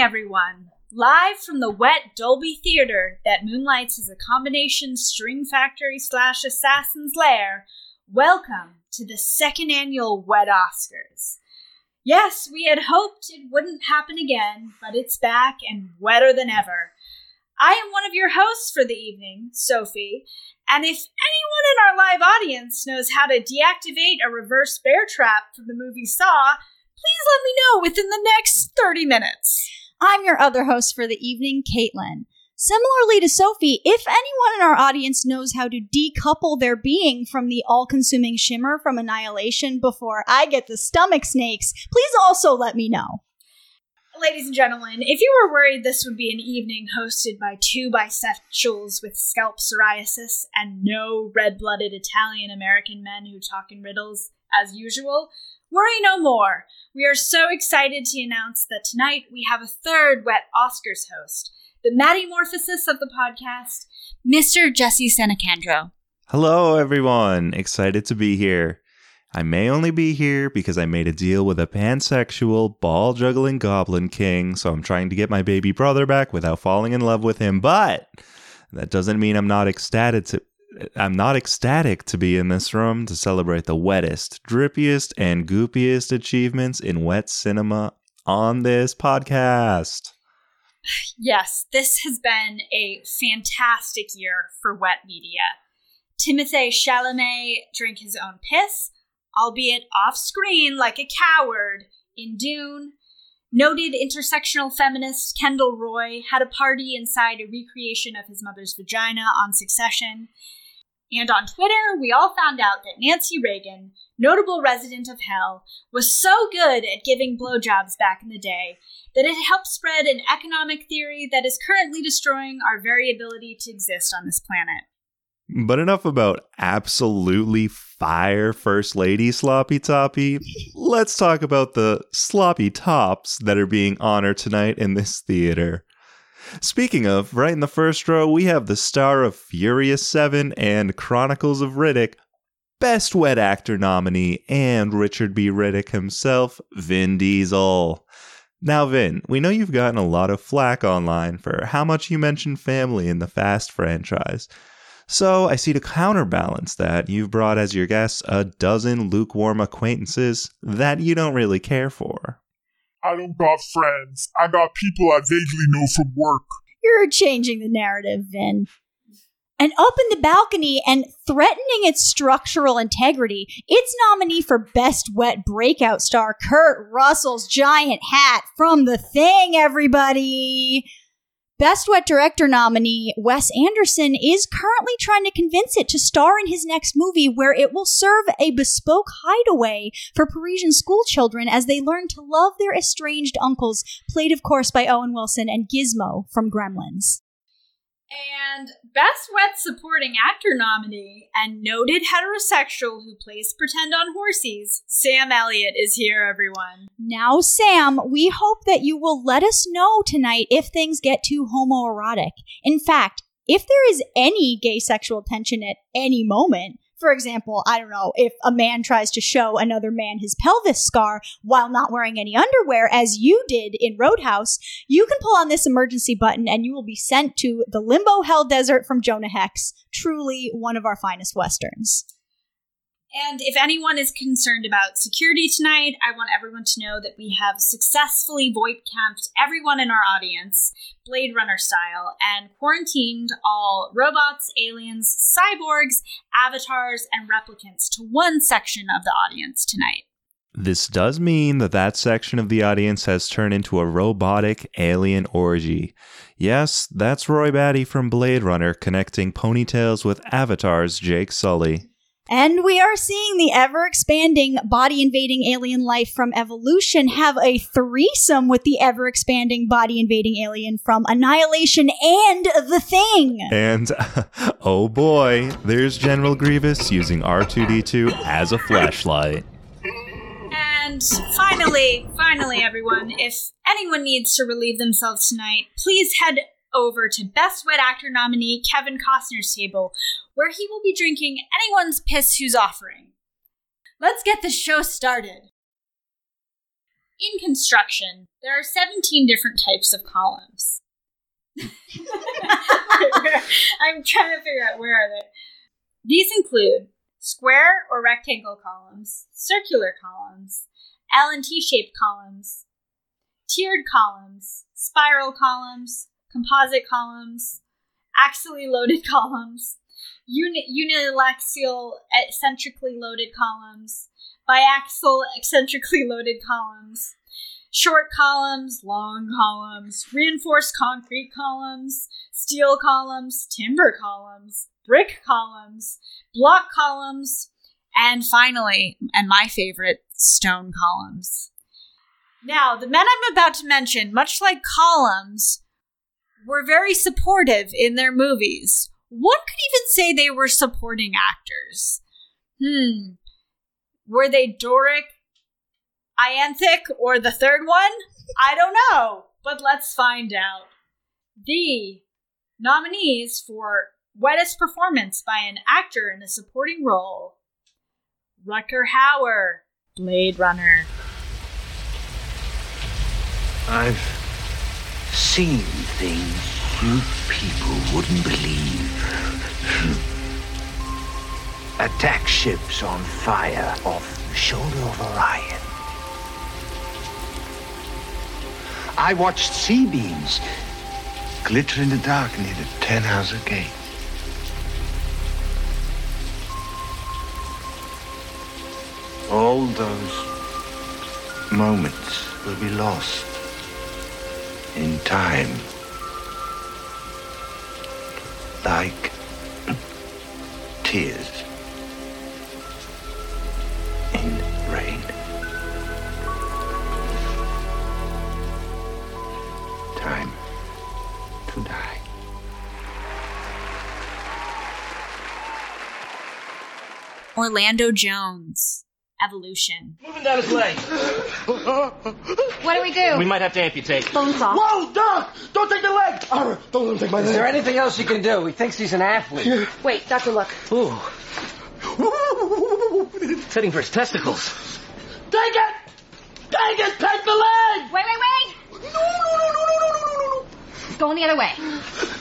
everyone. Live from the wet Dolby Theater that moonlights as a combination string factory slash assassin's lair, welcome to the second annual Wet Oscars. Yes, we had hoped it wouldn't happen again, but it's back and wetter than ever. I am one of your hosts for the evening, Sophie, and if anyone in our live audience knows how to deactivate a reverse bear trap from the movie Saw, please let me know within the next 30 minutes. I'm your other host for the evening, Caitlin. Similarly to Sophie, if anyone in our audience knows how to decouple their being from the all consuming shimmer from annihilation before I get the stomach snakes, please also let me know. Ladies and gentlemen, if you were worried this would be an evening hosted by two bisexuals with scalp psoriasis and no red blooded Italian American men who talk in riddles, as usual, Worry no more. We are so excited to announce that tonight we have a third Wet Oscars host, the Mattimorphosis of the podcast, Mr. Jesse Senecandro. Hello, everyone. Excited to be here. I may only be here because I made a deal with a pansexual, ball juggling goblin king, so I'm trying to get my baby brother back without falling in love with him, but that doesn't mean I'm not ecstatic to I'm not ecstatic to be in this room to celebrate the wettest, drippiest, and goopiest achievements in wet cinema on this podcast. Yes, this has been a fantastic year for wet media. Timothée Chalamet drank his own piss, albeit off screen like a coward, in Dune. Noted intersectional feminist Kendall Roy had a party inside a recreation of his mother's vagina on Succession. And on Twitter, we all found out that Nancy Reagan, notable resident of hell, was so good at giving blowjobs back in the day that it helped spread an economic theory that is currently destroying our very ability to exist on this planet. But enough about absolutely fire First Lady Sloppy Toppy. Let's talk about the sloppy tops that are being honored tonight in this theater. Speaking of, right in the first row, we have the star of Furious 7 and Chronicles of Riddick, Best Wet Actor nominee, and Richard B. Riddick himself, Vin Diesel. Now, Vin, we know you've gotten a lot of flack online for how much you mention family in the Fast franchise. So I see to counterbalance that, you've brought as your guests a dozen lukewarm acquaintances that you don't really care for. I don't got friends. I got people I vaguely know from work. You're changing the narrative, Vin. And up in the balcony and threatening its structural integrity, its nominee for Best Wet Breakout Star, Kurt Russell's giant hat from The Thing, everybody. Best Wet Director nominee Wes Anderson is currently trying to convince it to star in his next movie where it will serve a bespoke hideaway for Parisian schoolchildren as they learn to love their estranged uncles, played of course by Owen Wilson and Gizmo from Gremlins. And Best Wet Supporting Actor nominee and noted heterosexual who plays pretend on horses, Sam Elliott is here, everyone. Now, Sam, we hope that you will let us know tonight if things get too homoerotic. In fact, if there is any gay sexual tension at any moment, for example, I don't know, if a man tries to show another man his pelvis scar while not wearing any underwear, as you did in Roadhouse, you can pull on this emergency button and you will be sent to the limbo hell desert from Jonah Hex. Truly one of our finest westerns. And if anyone is concerned about security tonight, I want everyone to know that we have successfully void camped everyone in our audience, Blade Runner style, and quarantined all robots, aliens, cyborgs, avatars, and replicants to one section of the audience tonight. This does mean that that section of the audience has turned into a robotic alien orgy. Yes, that's Roy Batty from Blade Runner connecting ponytails with avatars Jake Sully. And we are seeing the ever expanding body invading alien life from Evolution have a threesome with the ever expanding body invading alien from Annihilation and The Thing. And oh boy, there's General Grievous using R2D2 as a flashlight. And finally, finally, everyone, if anyone needs to relieve themselves tonight, please head over to Best Wet Actor nominee Kevin Costner's table, where he will be drinking anyone's piss who's offering. Let's get the show started. In construction, there are 17 different types of columns. I'm trying to figure out where are they. These include square or rectangle columns, circular columns, L and T-shaped columns, tiered columns, spiral columns, composite columns, axially loaded columns, uni- uniaxial eccentrically loaded columns, biaxial eccentrically loaded columns, short columns, long columns, reinforced concrete columns, steel columns, timber columns, brick columns, block columns, and finally, and my favorite, stone columns. Now, the men I'm about to mention, much like columns, were very supportive in their movies. One could even say they were supporting actors. Hmm. Were they Doric, Ianthic, or the third one? I don't know, but let's find out. The nominees for wettest performance by an actor in a supporting role Rutger Hauer, Blade Runner. I've seen you people wouldn't believe. Attack ships on fire off the shoulder of Orion. I watched C-beams glitter in the dark near the Tannhäuser Gate. All those moments will be lost in time. Like tears in rain. Time to die. Orlando Jones, Evolution. Moving down his leg. What do we do? We might have to amputate. Bones off. Whoa, Doc! Don't take the leg! Arr, don't let him take my leg. Is there anything else you can do? He thinks he's an athlete. Wait, Doctor, look. Ooh. Setting for his testicles. Take it! Take it! Take the leg! Wait, wait, wait! No, no, no, no, no, no, no, no, no. It's going the other way.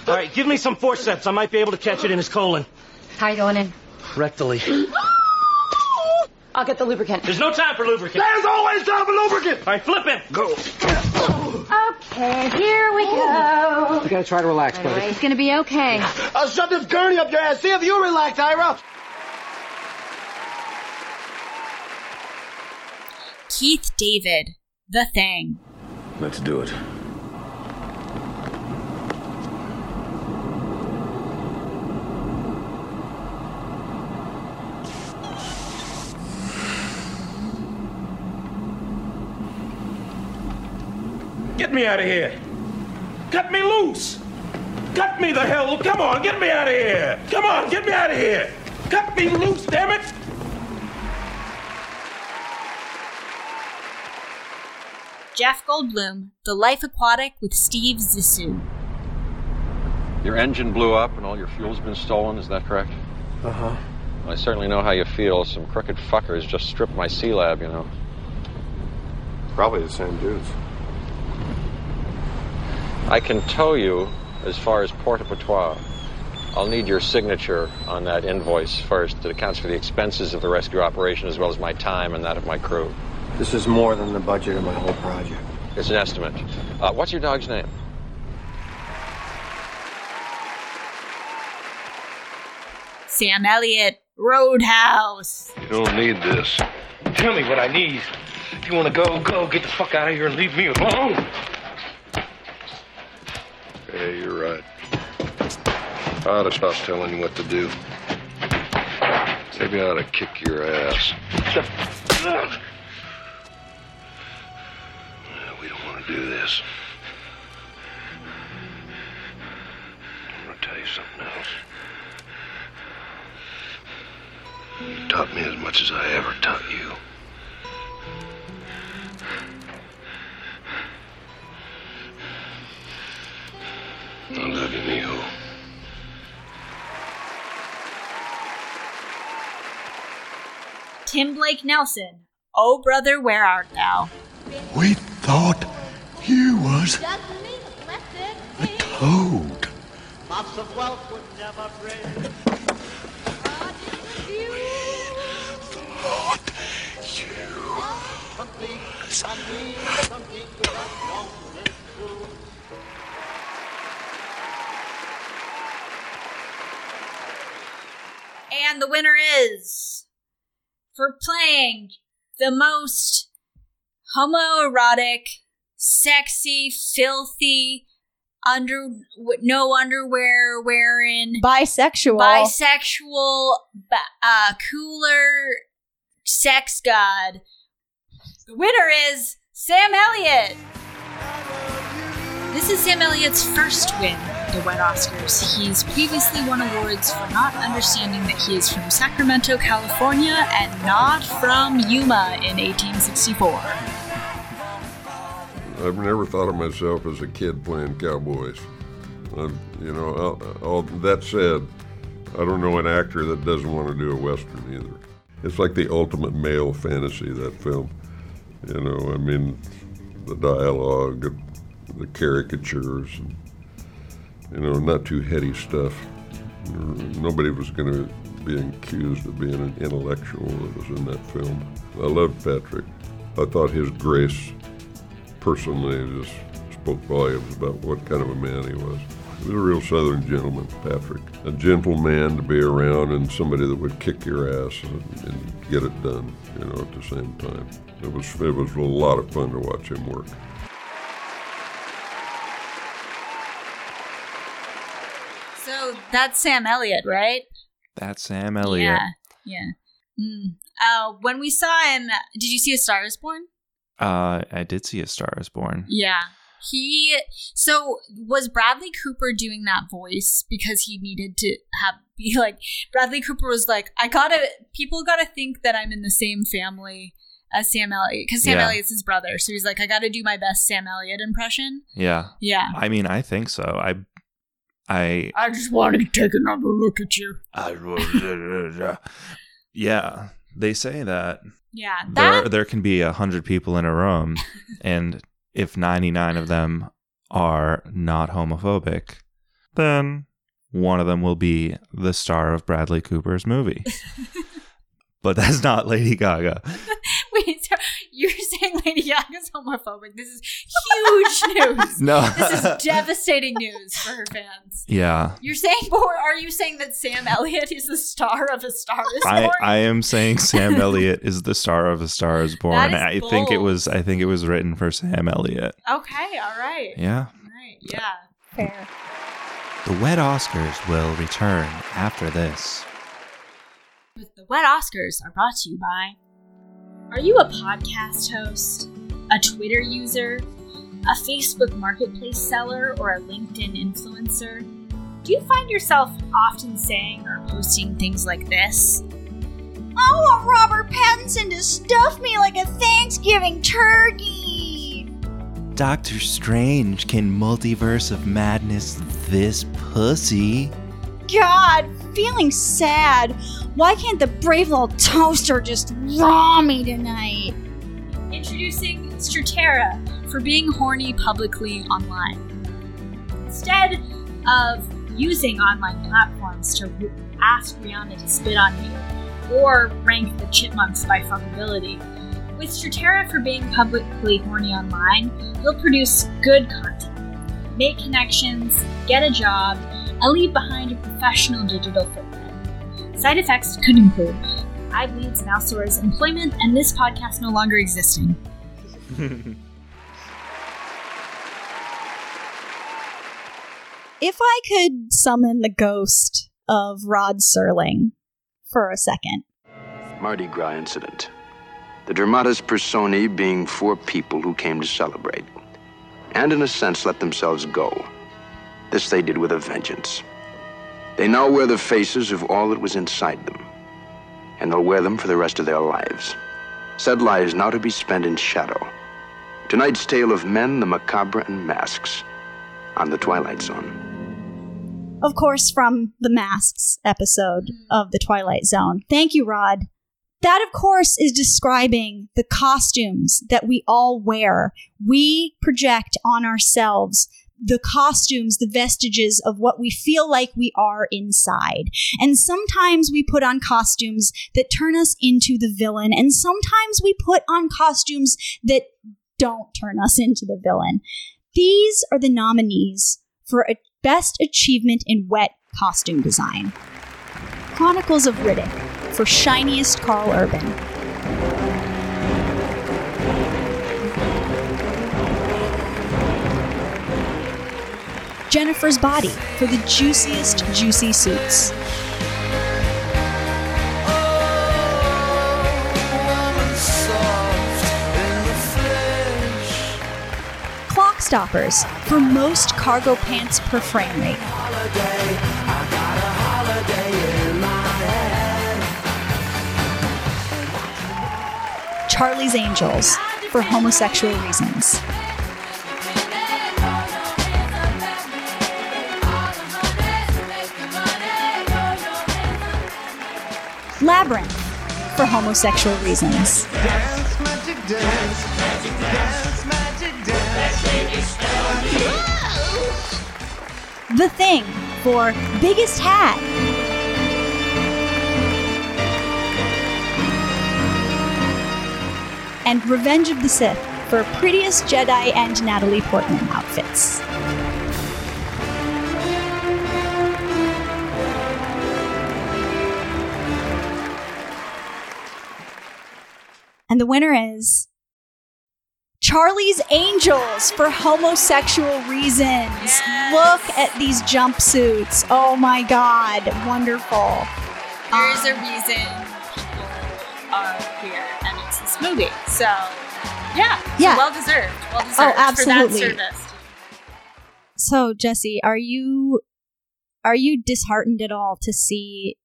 All right, give me some forceps. I might be able to catch it in his colon. How you going in? Rectally. I'll get the lubricant. There's no time for lubricant. There's always time for lubricant. All right, flip it. Go. Okay, here we go. Oh. You gotta try to relax, buddy. It's gonna be okay. I'll shove this gurney up your ass. See if you relax, Ira. Keith David, The Thing. Let's do it. Me out of here. Cut me loose. Cut me the hell. Come on, get me out of here. Come on, get me out of here. Cut me loose, damn it. Jeff Goldblum, The Life Aquatic with Steve Zissou. Your engine blew up and all your fuel's been stolen, is that correct? Uh huh. I certainly know how you feel. Some crooked fuckers just stripped my C lab, you know. Probably the same dudes. I can tow you as far as Port au Patois. I'll need your signature on that invoice first. It accounts for the expenses of the rescue operation as well as my time and that of my crew. This is more than the budget of my whole project. It's an estimate. Uh, what's your dog's name? Sam Elliott, Roadhouse. You don't need this. Tell me what I need. If you want to go, go. Get the fuck out of here and leave me alone. Yeah, you're right. I ought to stop telling you what to do. Maybe I ought to kick your ass. We don't want to do this. I'm going to tell you something else. You taught me as much as I ever taught you. I love you, mijo. Tim Blake Nelson, Oh Brother, Where Art Thou? We thought you was a toad. Lots of wealth would never bring. Thought And the winner is for playing the most homoerotic, sexy, filthy, under no underwear wearing, Bisexual. bisexual, uh, cooler sex god. The winner is Sam Elliott. This is Sam Elliott's first win the Wet Oscars. He's previously won awards for not understanding that he is from Sacramento, California, and not from Yuma in 1864. I've never thought of myself as a kid playing cowboys. I've, you know, all, all that said, I don't know an actor that doesn't want to do a western either. It's like the ultimate male fantasy. That film, you know. I mean, the dialogue, the caricatures, and, you know, not too heady stuff. Nobody was going to be accused of being an intellectual that was in that film. I loved Patrick. I thought his grace personally just spoke volumes about what kind of a man he was. He was a real Southern gentleman, Patrick. A gentle man to be around and somebody that would kick your ass and, and get it done, you know, at the same time. It was, it was a lot of fun to watch him work. So that's Sam Elliott, right? That's Sam Elliott. Yeah. Yeah. Mm. Uh, when we saw him, did you see A Star is Born? Uh, I did see A Star is Born. Yeah. He so was Bradley Cooper doing that voice because he needed to have be like Bradley Cooper was like I gotta people gotta think that I'm in the same family as Sam Elliott because Sam Yeah. Elliott's his brother so he's like I gotta do my best Sam Elliott impression Yeah. yeah I mean, I think so. I, I, I just wanted to take another look at you yeah. They say that yeah there that there can be a hundred people in a room, and if ninety nine of them are not homophobic, then one of them will be the star of Bradley Cooper's movie. but that's not Lady Gaga. Wait so you're saying Lady Gaga's homophobic this is huge news No. this is devastating news for her fans Yeah. You're saying, or are you saying that Sam Elliott is the star of A Star Is Born? I am saying Sam Elliott is the star of A Star Is Born. is I think it was I think it was written for Sam Elliott. okay, all right. Yeah. All right, yeah. Fair. The Wet Oscars will return after this. But the Wet Oscars are brought to you by. Are you a podcast host, a Twitter user, a Facebook marketplace seller, or a LinkedIn influencer? Do you find yourself often saying or posting things like this? I want Robert Pattinson to stuff me like a Thanksgiving turkey. Doctor Strange can multiverse of madness this pussy. God, feeling sad. Why can't the brave little toaster just raw me tonight? Introducing Strattera for being horny publicly online. Instead of using online platforms to ask Rihanna to spit on you or rank the chipmunks by fuckability, with Strattera for being publicly horny online, you'll produce good content, make connections, get a job, and leave behind a professional digital footprint. Side effects could include eye bleeds, mouth sores, employment, and this podcast no longer existing. If I could summon the ghost of Rod Serling for a second. Mardi Gras incident. The dramatis personae being four people who came to celebrate, and in a sense let themselves go. This they did with a vengeance. They now wear the faces of all that was inside them, and they'll wear them for the rest of their lives. Said lives now to be spent in shadow. Tonight's tale of men, the macabre, and masks on the Twilight Zone. Of course, from the Masks episode of The Twilight Zone. Thank you, Rod. That, of course, is describing the costumes that we all wear. We project on ourselves the costumes, the vestiges of what we feel like we are inside. And sometimes we put on costumes that turn us into the villain, and sometimes we put on costumes that don't turn us into the villain. These are the nominees for a Best Achievement in Wet Costume Design. Chronicles of Riddick for Shiniest Karl Urban. Jennifer's Body for the juiciest juicy suits. Clockstoppers for most cargo pants per frame rate. Charlie's Angels for homosexual reasons. Labyrinth for homosexual reasons. The Thing for biggest hat. And Revenge of the Sith for prettiest Jedi and Natalie Portman outfits. And the winner is Charlie's Angels for homosexual reasons. Look at these jumpsuits. Oh my god, wonderful. There is a reason people are queer, and it's this movie. So, yeah, so Yeah. well deserved. Well oh, deserved Oh, for that service. So, Jesse, are you are you disheartened at all to see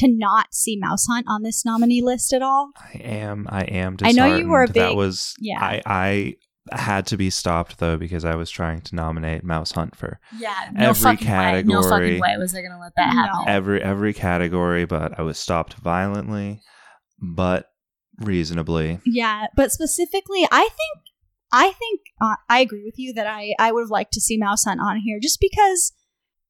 to not see Mouse Hunt on this nominee list at all? I am. I am. I know you were a disheartened. big- That was. yeah. I. I had to be stopped though because I was trying to nominate Mouse Hunt for Yeah, no every fucking category. way. No fucking way was I going to let that happen. Every every category, but I was stopped violently, but reasonably. Yeah, but specifically, I think I think uh, I agree with you that I I would have liked to see Mouse Hunt on here just because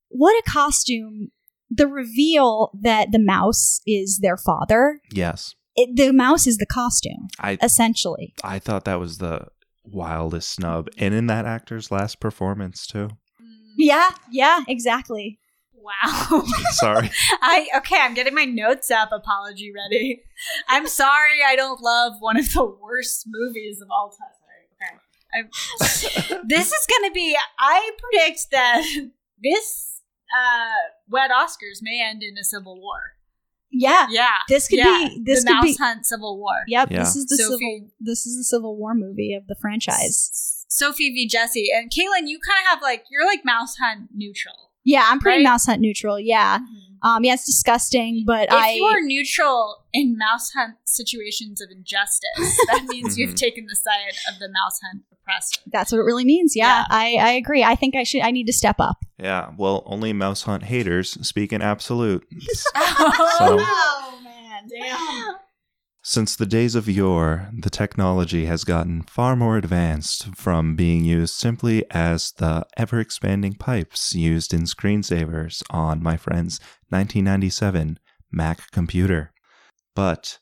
what a costume! The reveal that the mouse is their father. Yes, It, the mouse is the costume, I essentially. I thought that was the wildest snub, and in that actor's last performance too. Mm. Yeah, yeah, exactly. Wow. Sorry. I okay, I'm getting my notes up. Apology ready. I'm sorry I don't love one of the worst movies of all time. Sorry. Okay. I'm, this is going to be I predict that this uh wet Oscars may end in a civil war. Yeah, Yeah. This could yeah. be this the could Mouse be. Hunt Civil War. Yep, Yeah. this is the Sophie- civil. This is the Civil War movie of the franchise. Sophie v. Jesse. And Caitlin, you kind of have like you're like Mouse Hunt neutral. Yeah, I'm pretty Right? Mouse Hunt neutral. Yeah, um, yeah, it's disgusting, but If I you are neutral in mouse hunt situations of injustice, that means you've Mhm. taken the side of the mouse hunt oppressor. That's what it really means. Yeah, Yeah. I, I agree. I think I should. I need to step up. Yeah, well, only Mouse Hunt haters speak in absolute. oh man, damn. Since the days of yore, the technology has gotten far more advanced from being used simply as the ever expanding pipes used in screensavers on my friend's 1997 Mac computer. But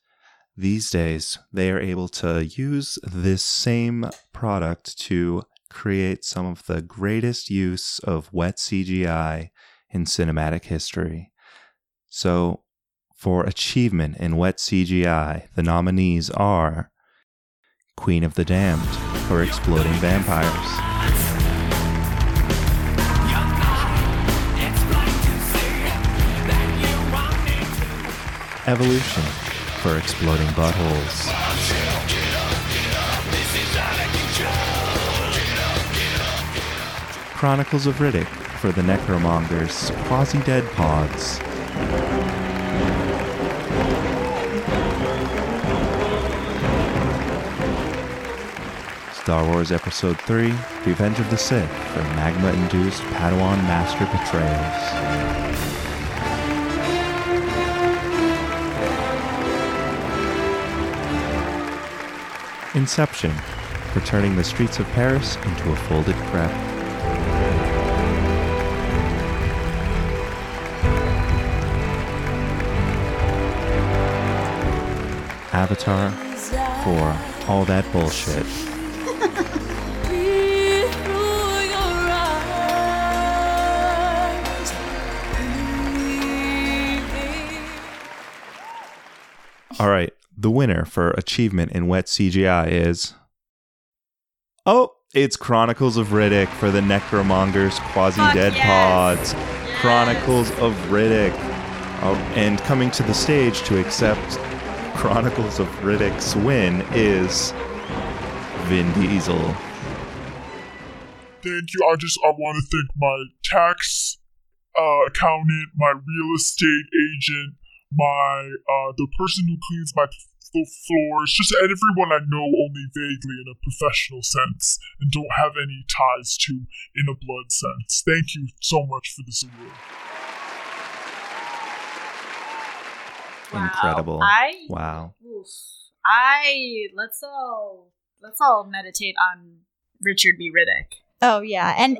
these days, they are able to use this same product to create some of the greatest use of wet CGI in cinematic history. So, for achievement in wet CGI, the nominees are Queen of the Damned for exploding vampires, Evolution for exploding buttholes, Chronicles of Riddick for the Necromonger's quasi dead pods. Star Wars Episode 3 Revenge of the Sith for magma induced Padawan Master Betrayals. Inception, for turning the streets of Paris into a folded crepe. Avatar, for all that bullshit. All right, the winner for achievement in wet CGI is. Oh, it's Chronicles of Riddick for the Necromonger's quasi dead yes. pods. Chronicles of Riddick. Oh, and coming to the stage to accept Chronicles of Riddick's win is Vin Diesel. Thank you. I just I want to thank my tax uh, accountant, my real estate agent, my uh, the person who cleans my f- floors, just everyone I know only vaguely in a professional sense and don't have any ties to in a blood sense. Thank you so much for this award. Incredible. I Wow. oof. I let's all let's all meditate on Richard B. Riddick. Oh yeah, and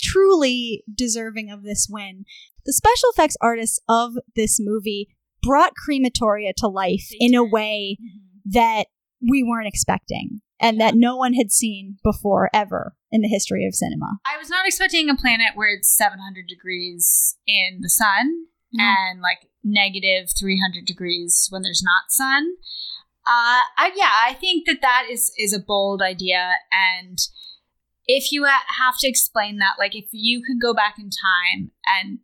truly deserving of this win. The special effects artists of this movie brought crematoria to life in a way that we weren't expecting and that no one had seen before ever in the history of cinema. I was not expecting a planet where it's 700 degrees in the sun and like negative 300 degrees when there's not sun. Uh, I, yeah, I think that that is is a bold idea, and if you have to explain that, like if you could go back in time and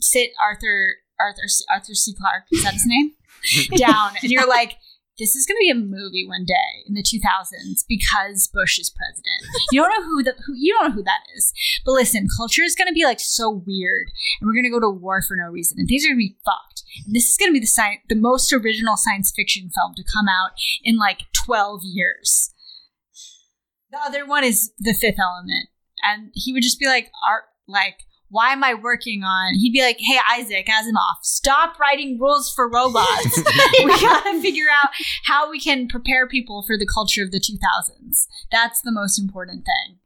sit Arthur Arthur Arthur C. Clarke, is that his name? down, and you're like, this is going to be a movie one day in the 2000s because Bush is president. You don't know who the who you don't know who that is. But listen, culture is going to be like so weird, and we're going to go to war for no reason, and things are going to be fucked. And this is going to be the sci- the most original science fiction film to come out in like 12 years. The other one is The Fifth Element, and he would just be like, "Art, like." Why am I working on? He'd be like, "Hey Isaac Asimov, stop writing rules for robots. we gotta figure out how we can prepare people for the culture of the 2000s. That's the most important thing."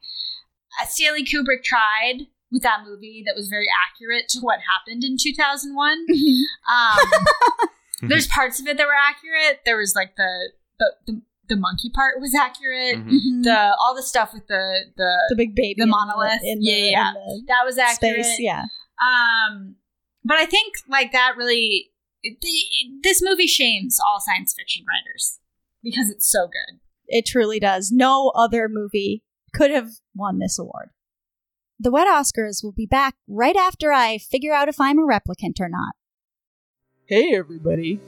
Uh, Stanley Kubrick tried with that movie that was very accurate to what happened in 2001. Um, there's parts of it that were accurate. There was like the the, the, the monkey part was accurate. Mhm. The all the stuff with the the The big baby the in the- monolith. in yeah, the- yeah, in the that was accurate. Space, yeah. Um, but I think like that really the, this movie shames all science fiction writers because it's so good. It truly does. No other movie could have won this award. The Wet Oscars will be back right after I figure out if I'm a replicant or not. Hey everybody,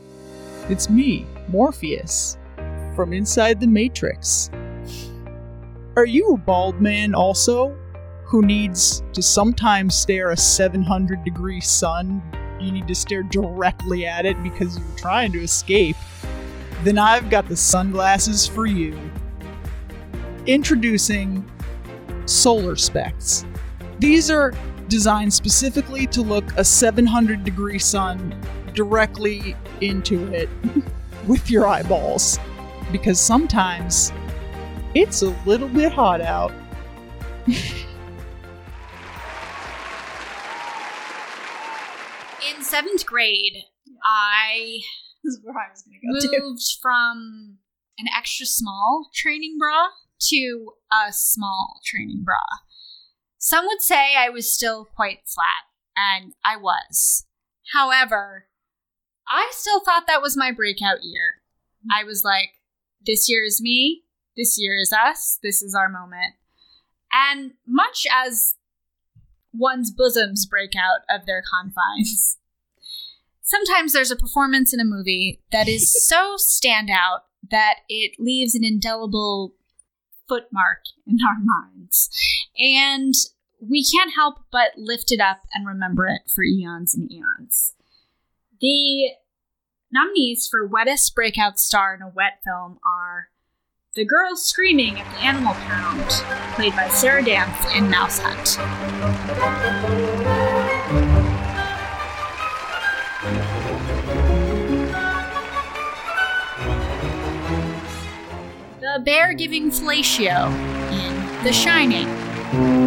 it's me, Morpheus, from inside the Matrix. Are you a bald man also, who needs to sometimes stare a 700 degree sun? You need to stare directly at it because you're trying to escape. Then I've got the sunglasses for you. Introducing Solar Specs. These are designed specifically to look a 700 degree sun directly into it with your eyeballs. Because sometimes it's a little bit hot out. In seventh grade, I this is where I was gonna moved from an extra small training bra to a small training bra. Some would say I was still quite flat, and I was. However, I still thought that was my breakout year. Mm-hmm. I was like, this year is me, this year is us, this is our moment. And much as one's bosoms break out of their confines, sometimes there's a performance in a movie that is so standout that it leaves an indelible footmark in our minds. And we can't help but lift it up and remember it for eons and eons. The nominees for Wettest Breakout Star in a Wet Film are The Girl Screaming at the Animal Pound, played by Sarah Dance in Mouse Hunt. The bear giving fellatio in The Shining.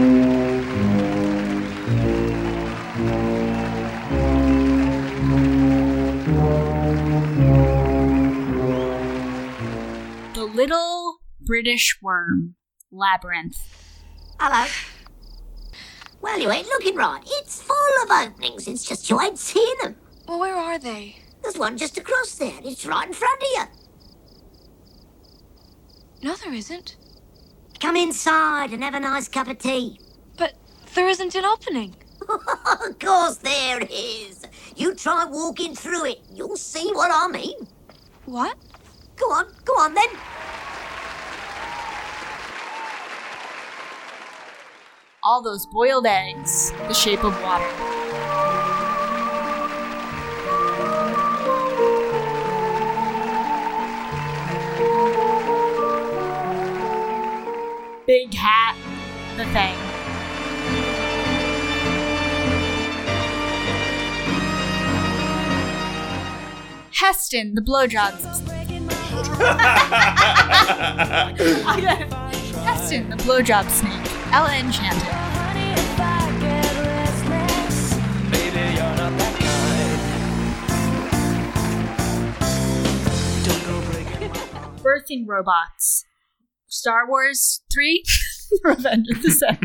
Little British Worm Labyrinth. Hello. Well, you ain't looking right. It's full of openings. It's just you ain't seeing them. Well, where are they? There's one just across there. It's right in front of you. No, there isn't. Come inside and have a nice cup of tea. But there isn't an opening. of course there is. You try walking through it. You'll see what I mean. What? Go on, go on then. All those boiled eggs, the shape of water. Big hat, the thing. Heston, the blowjob. Heston, the blowjob snake. Ella Enchanted. Birthing robots. Star Wars 3? Revenge of the Sith.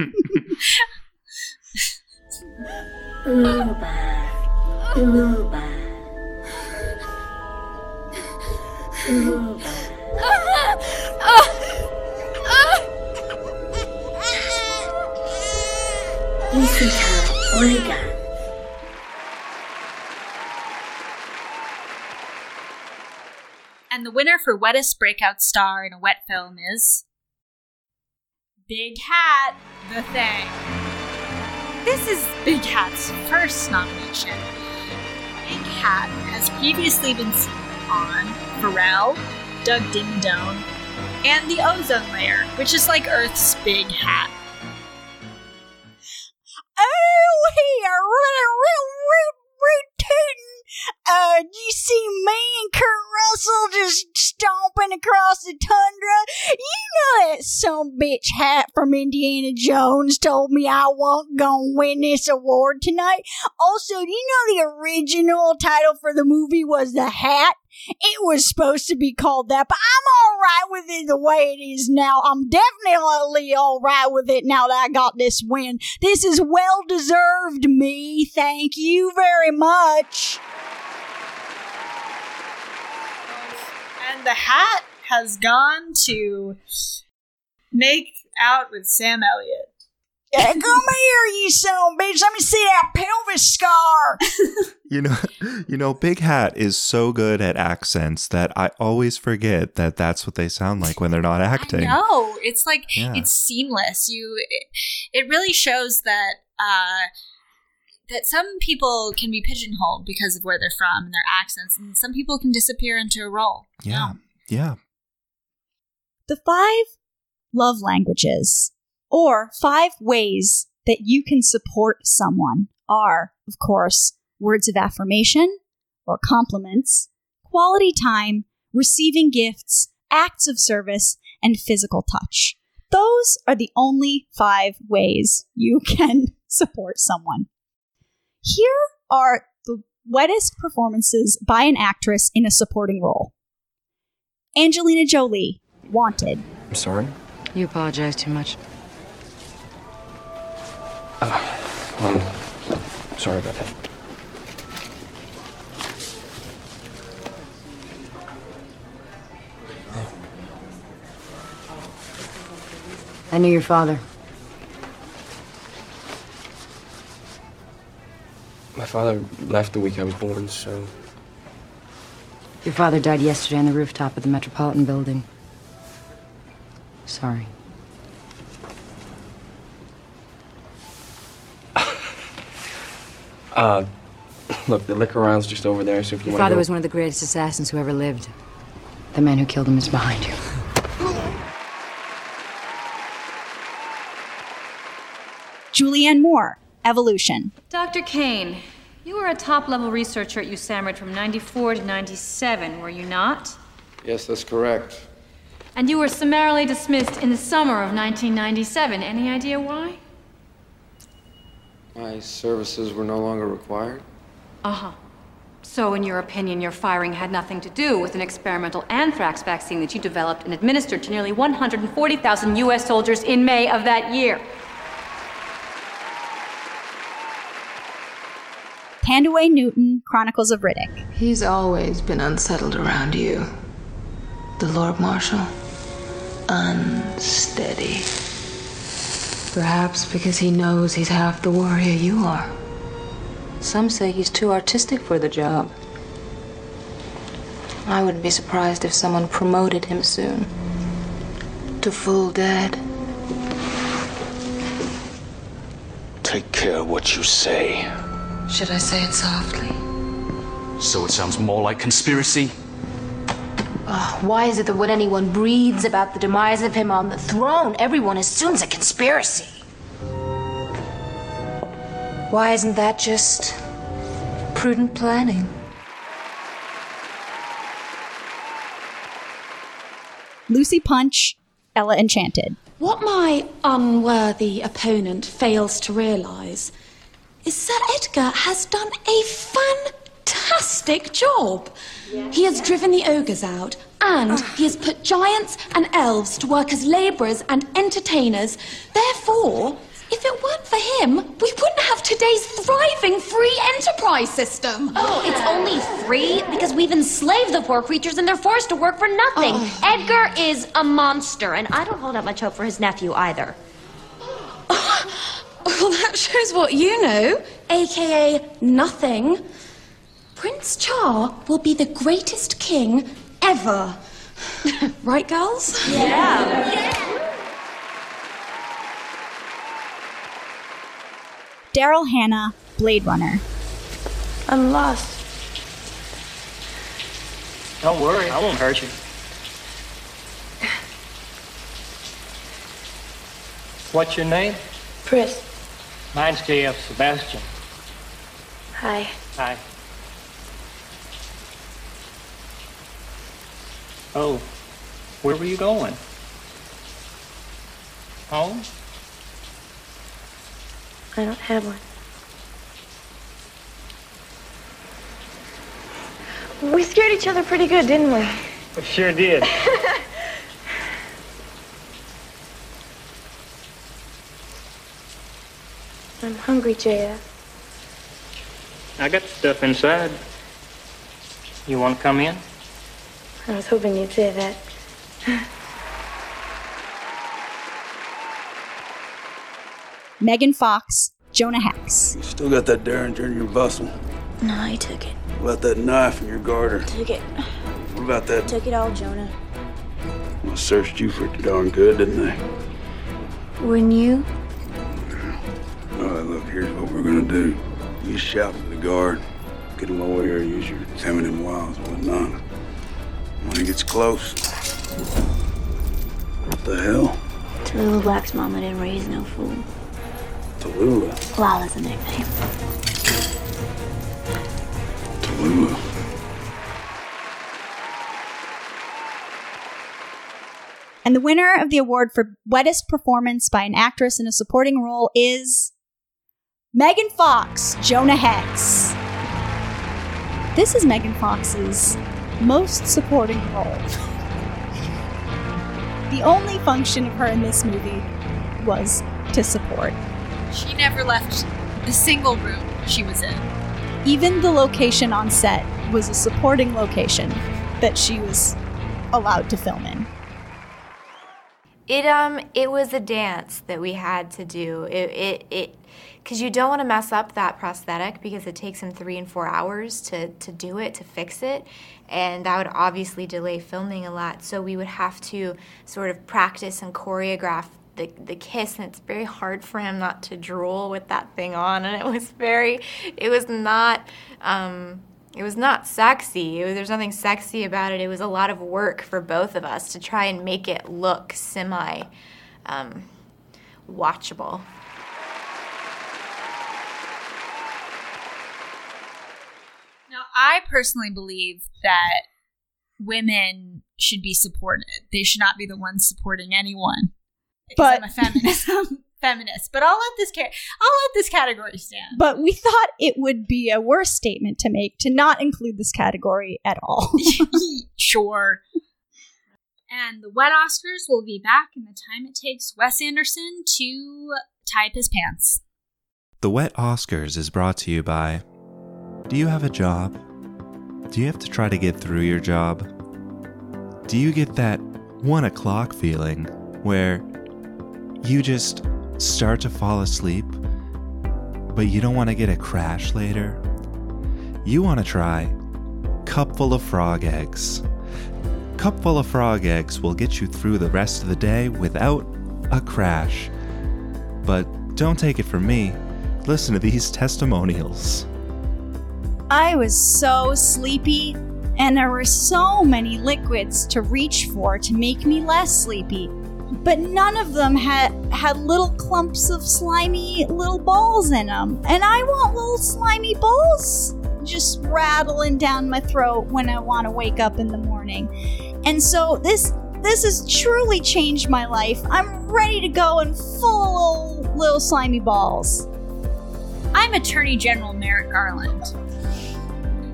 Uber. Uber. Uber. And the winner for wettest breakout star in a wet film is Big Hat, the thing. This is Big Hat's first nomination. Big Hat has previously been seen on Pharrell, Doug Dimmadome, and the ozone layer, which is like Earth's big hat. Oh, here, real, real, real, real tootin'. Uh, you see me and Kurt Russell just stomping across the tundra? You know that some bitch hat from Indiana Jones told me I wasn't gonna win this award tonight. Also, do you know the original title for the movie was The Hat? It was supposed to be called that, but I'm alright with it the way it is now. I'm definitely alright with it now that I got this win. This is well deserved, me. Thank you very much. And the hat has gone to make out with Sam Elliott. Yeah, come here, you son of a bitch. Let me see that pelvis scar. You know, you know, Big Hat is so good at accents that I always forget that that's what they sound like when they're not acting. No, it's like Yeah. it's seamless. You, it, it really shows that uh, that some people can be pigeonholed because of where they're from and their accents, and some people can disappear into a role. Yeah, yeah. The five love languages, or five ways that you can support someone, are, of course, words of affirmation or compliments, quality time, receiving gifts, acts of service, and physical touch. Those are the only five ways you can support someone. Here are the wettest performances by an actress in a supporting role Angelina Jolie, Wanted. I'm sorry. You apologize too much. Ah, I'm sorry about that. I knew your father. My father left the week I was born, so Your father died yesterday on the rooftop of the Metropolitan Building. Sorry. uh look, the liquor round's just over there, so if you Your want to father go... was one of the greatest assassins who ever lived. The man who killed him is behind you. Julianne Moore, Evolution. Dr. Kane, you were a top level researcher at USAMRIID from 94 to 97, were you not? Yes, that's correct. And you were summarily dismissed in the summer of 1997. Any idea why? My services were no longer required. Uh huh. So, in your opinion, your firing had nothing to do with an experimental anthrax vaccine that you developed and administered to nearly 140,000 U.S. soldiers in May of that year. Thandiwe Newton, Chronicles of Riddick. He's always been unsettled around you. The Lord Marshal. Unsteady. Perhaps because he knows he's half the warrior you are. Some say he's too artistic for the job. I wouldn't be surprised if someone promoted him soon. To full dead. Take care what you say. Should I say it softly? So it sounds more like conspiracy? Ugh, why is it that when anyone breathes about the demise of him on the throne, everyone assumes a conspiracy? Why isn't that just prudent planning? Lucy Punch, Ella Enchanted. What my unworthy opponent fails to realize is that Edgar has done a fantastic job. He has driven the ogres out, and ah. he has put giants and elves to work as labourers and entertainers. Therefore, if it weren't for him, we wouldn't have today's thriving free enterprise system. Oh, it's only free because we've enslaved the poor creatures and they're forced to work for nothing. Oh. Edgar is a monster, and I don't hold out much hope for his nephew either. Well, that shows what you know, aka nothing. Prince Char will be the greatest king ever. right, girls? Yeah. Daryl Hannah, Blade Runner. I'm lost. Don't worry, I won't hurt you. What's your name? Pris. Mine's J.F. Sebastian. Hi. Hi. Oh, where were you going? Home? I don't have one. We scared each other pretty good, didn't we? We sure did. I'm hungry, JF. I got stuff inside. You want to come in? I was hoping you'd say that. Megan Fox, Jonah Hex. You still got that derringer in your bustle. No, I took it. What about that knife in your garter? Took it. What about that? Took it all, Jonah. Well, searched you pretty darn good, didn't they? Wouldn't you? All right, look, here's what we're gonna do. You shout to the guard, get him over here, use your feminine wiles and whatnot. When he gets close, what the hell? Tallulah Black's mama didn't raise no fool. Tallulah. Lala's a nickname. Tallulah. And the winner of the award for wettest performance by an actress in a supporting role is Megan Fox, Jonah Hex. This is Megan Fox's most supporting role. the only function of her in this movie was to support. She never left the single room she was in. Even the location on set was a supporting location that she was allowed to film in. It um it was a dance that we had to do. It it it because you don't want to mess up that prosthetic because it takes him three and four hours to to do it to fix it, and that would obviously delay filming a lot. So we would have to sort of practice and choreograph the the kiss, and it's very hard for him not to drool with that thing on, and it was very it was not. Um, it was not sexy. Was, there's nothing sexy about it. It was a lot of work for both of us to try and make it look semi um, watchable. Now, I personally believe that women should be supported. They should not be the ones supporting anyone. But- I'm a feminist, feminist. But I'll let this ca- I'll let this category stand. But we thought it would be a worse statement to make to not include this category at all. sure. And the wet Oscars will be back in the time it takes Wes Anderson to tie up his pants. The Wet Oscars is brought to you by Do you have a job? Do you have to try to get through your job? Do you get that one o'clock feeling where you just start to fall asleep, but you don't want to get a crash later? You want to try Cupful of Frog Eggs. Cupful of Frog Eggs will get you through the rest of the day without a crash. But don't take it from me. Listen to these testimonials. I was so sleepy, and there were so many liquids to reach for to make me less sleepy. But none of them had had little clumps of slimy little balls in them, and I want little slimy balls just rattling down my throat when I want to wake up in the morning. And so this this has truly changed my life. I'm ready to go and full little slimy balls. I'm Attorney General Merrick Garland.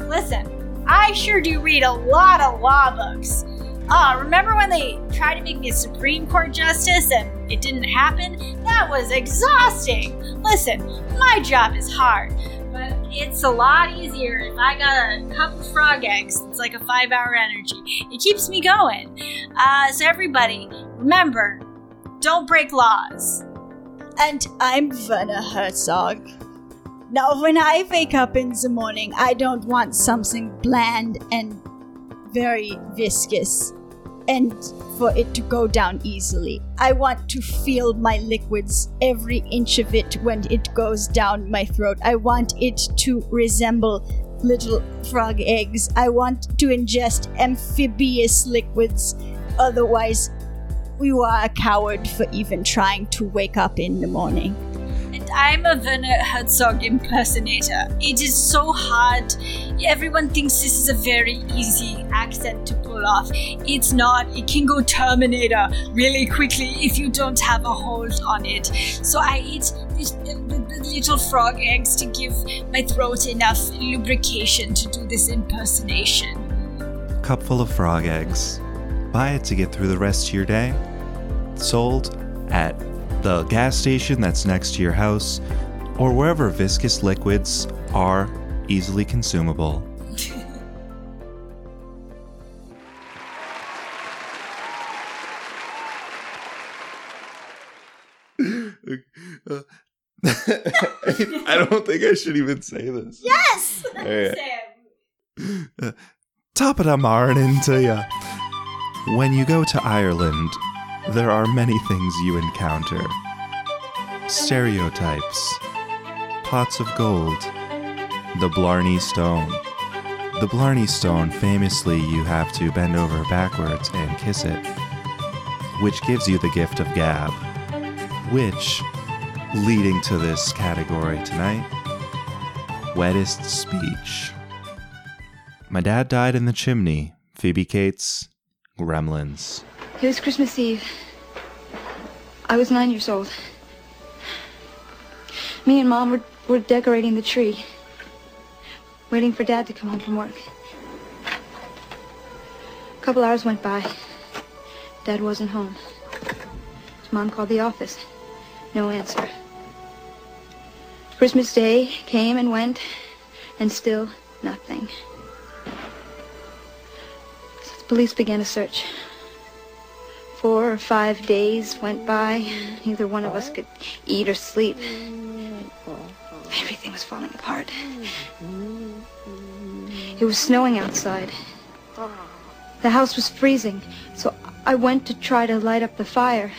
Listen, I sure do read a lot of law books. Ah, remember when they tried to make me a Supreme Court justice and it didn't happen? That was exhausting. Listen, my job is hard, but it's a lot easier if I got a couple frog eggs. It's like a five hour energy. It keeps me going. Uh, so, everybody, remember don't break laws. And I'm Werner Herzog. Now, when I wake up in the morning, I don't want something bland and very viscous and for it to go down easily. I want to feel my liquids, every inch of it, when it goes down my throat. I want it to resemble little frog eggs. I want to ingest amphibious liquids. Otherwise, you are a coward for even trying to wake up in the morning. And I'm a Werner Herzog impersonator. It is so hard. Everyone thinks this is a very easy accent to pull off. It's not. It can go Terminator really quickly if you don't have a hold on it. So I eat little frog eggs to give my throat enough lubrication to do this impersonation. Cupful of frog eggs. Buy it to get through the rest of your day. Sold at the gas station that's next to your house or wherever viscous liquids are easily consumable. I don't think I should even say this. Yes! Alright. Uh, top of the morning to ya. When you go to Ireland, there are many things you encounter stereotypes, pots of gold, the Blarney Stone. The Blarney Stone, famously, you have to bend over backwards and kiss it, which gives you the gift of gab, which, leading to this category tonight, wettest speech. My dad died in the chimney. Phoebe Cates, Gremlins. It was Christmas Eve. I was nine years old. Me and Mom were, were decorating the tree, waiting for Dad to come home from work. A couple hours went by. Dad wasn't home. His Mom called the office. No answer. Christmas Day came and went, and still nothing. So the police began a search. Four or five days went by. Neither one of us could eat or sleep. Everything was falling apart. It was snowing outside. The house was freezing, so I went to try to light up the fire.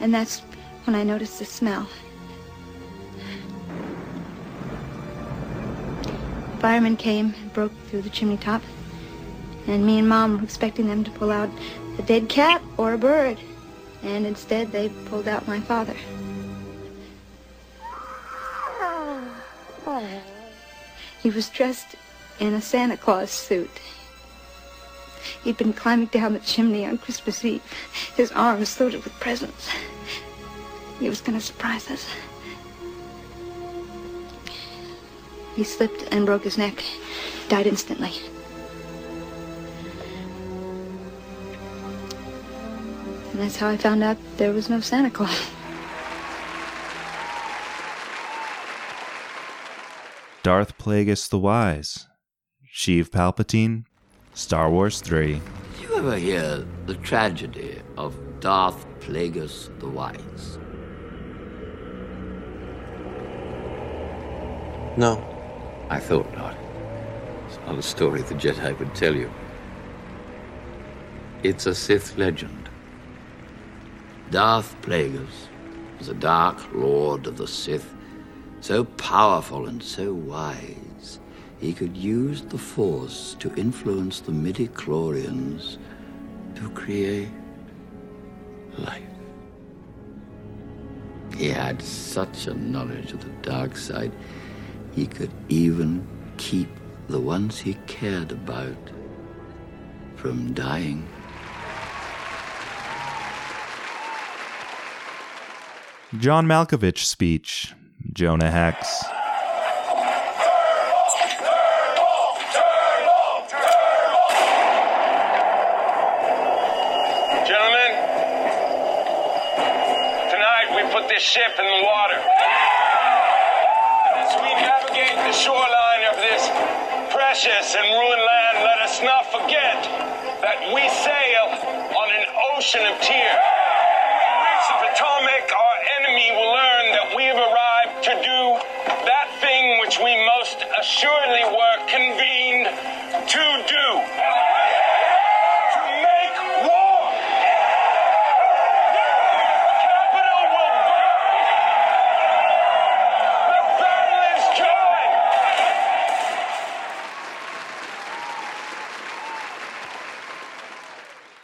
And that's when I noticed the smell. Firemen came and broke through the chimney top. And me and Mom were expecting them to pull out a dead cat or a bird. And instead, they pulled out my father. He was dressed in a Santa Claus suit. He'd been climbing down the chimney on Christmas Eve, his arms loaded with presents. He was going to surprise us. He slipped and broke his neck, died instantly. And that's how I found out there was no Santa Claus. Darth Plagueis the Wise, Sheev Palpatine, Star Wars 3. Did you ever hear the tragedy of Darth Plagueis the Wise? No. I thought not. It's not a story the Jedi would tell you. It's a Sith legend. Darth Plagueis was a dark lord of the Sith, so powerful and so wise, he could use the Force to influence the midi-chlorians to create life. He had such a knowledge of the dark side, he could even keep the ones he cared about from dying. John Malkovich speech, Jonah Hex. Gentlemen, tonight we put this ship in the water. As we navigate the shoreline of this precious and ruined land, let us not forget that we sail on an ocean of tears. The Potomac, our will learn that we have arrived to do that thing which we most assuredly were convened to do.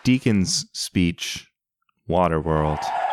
Deacon's speech, Waterworld.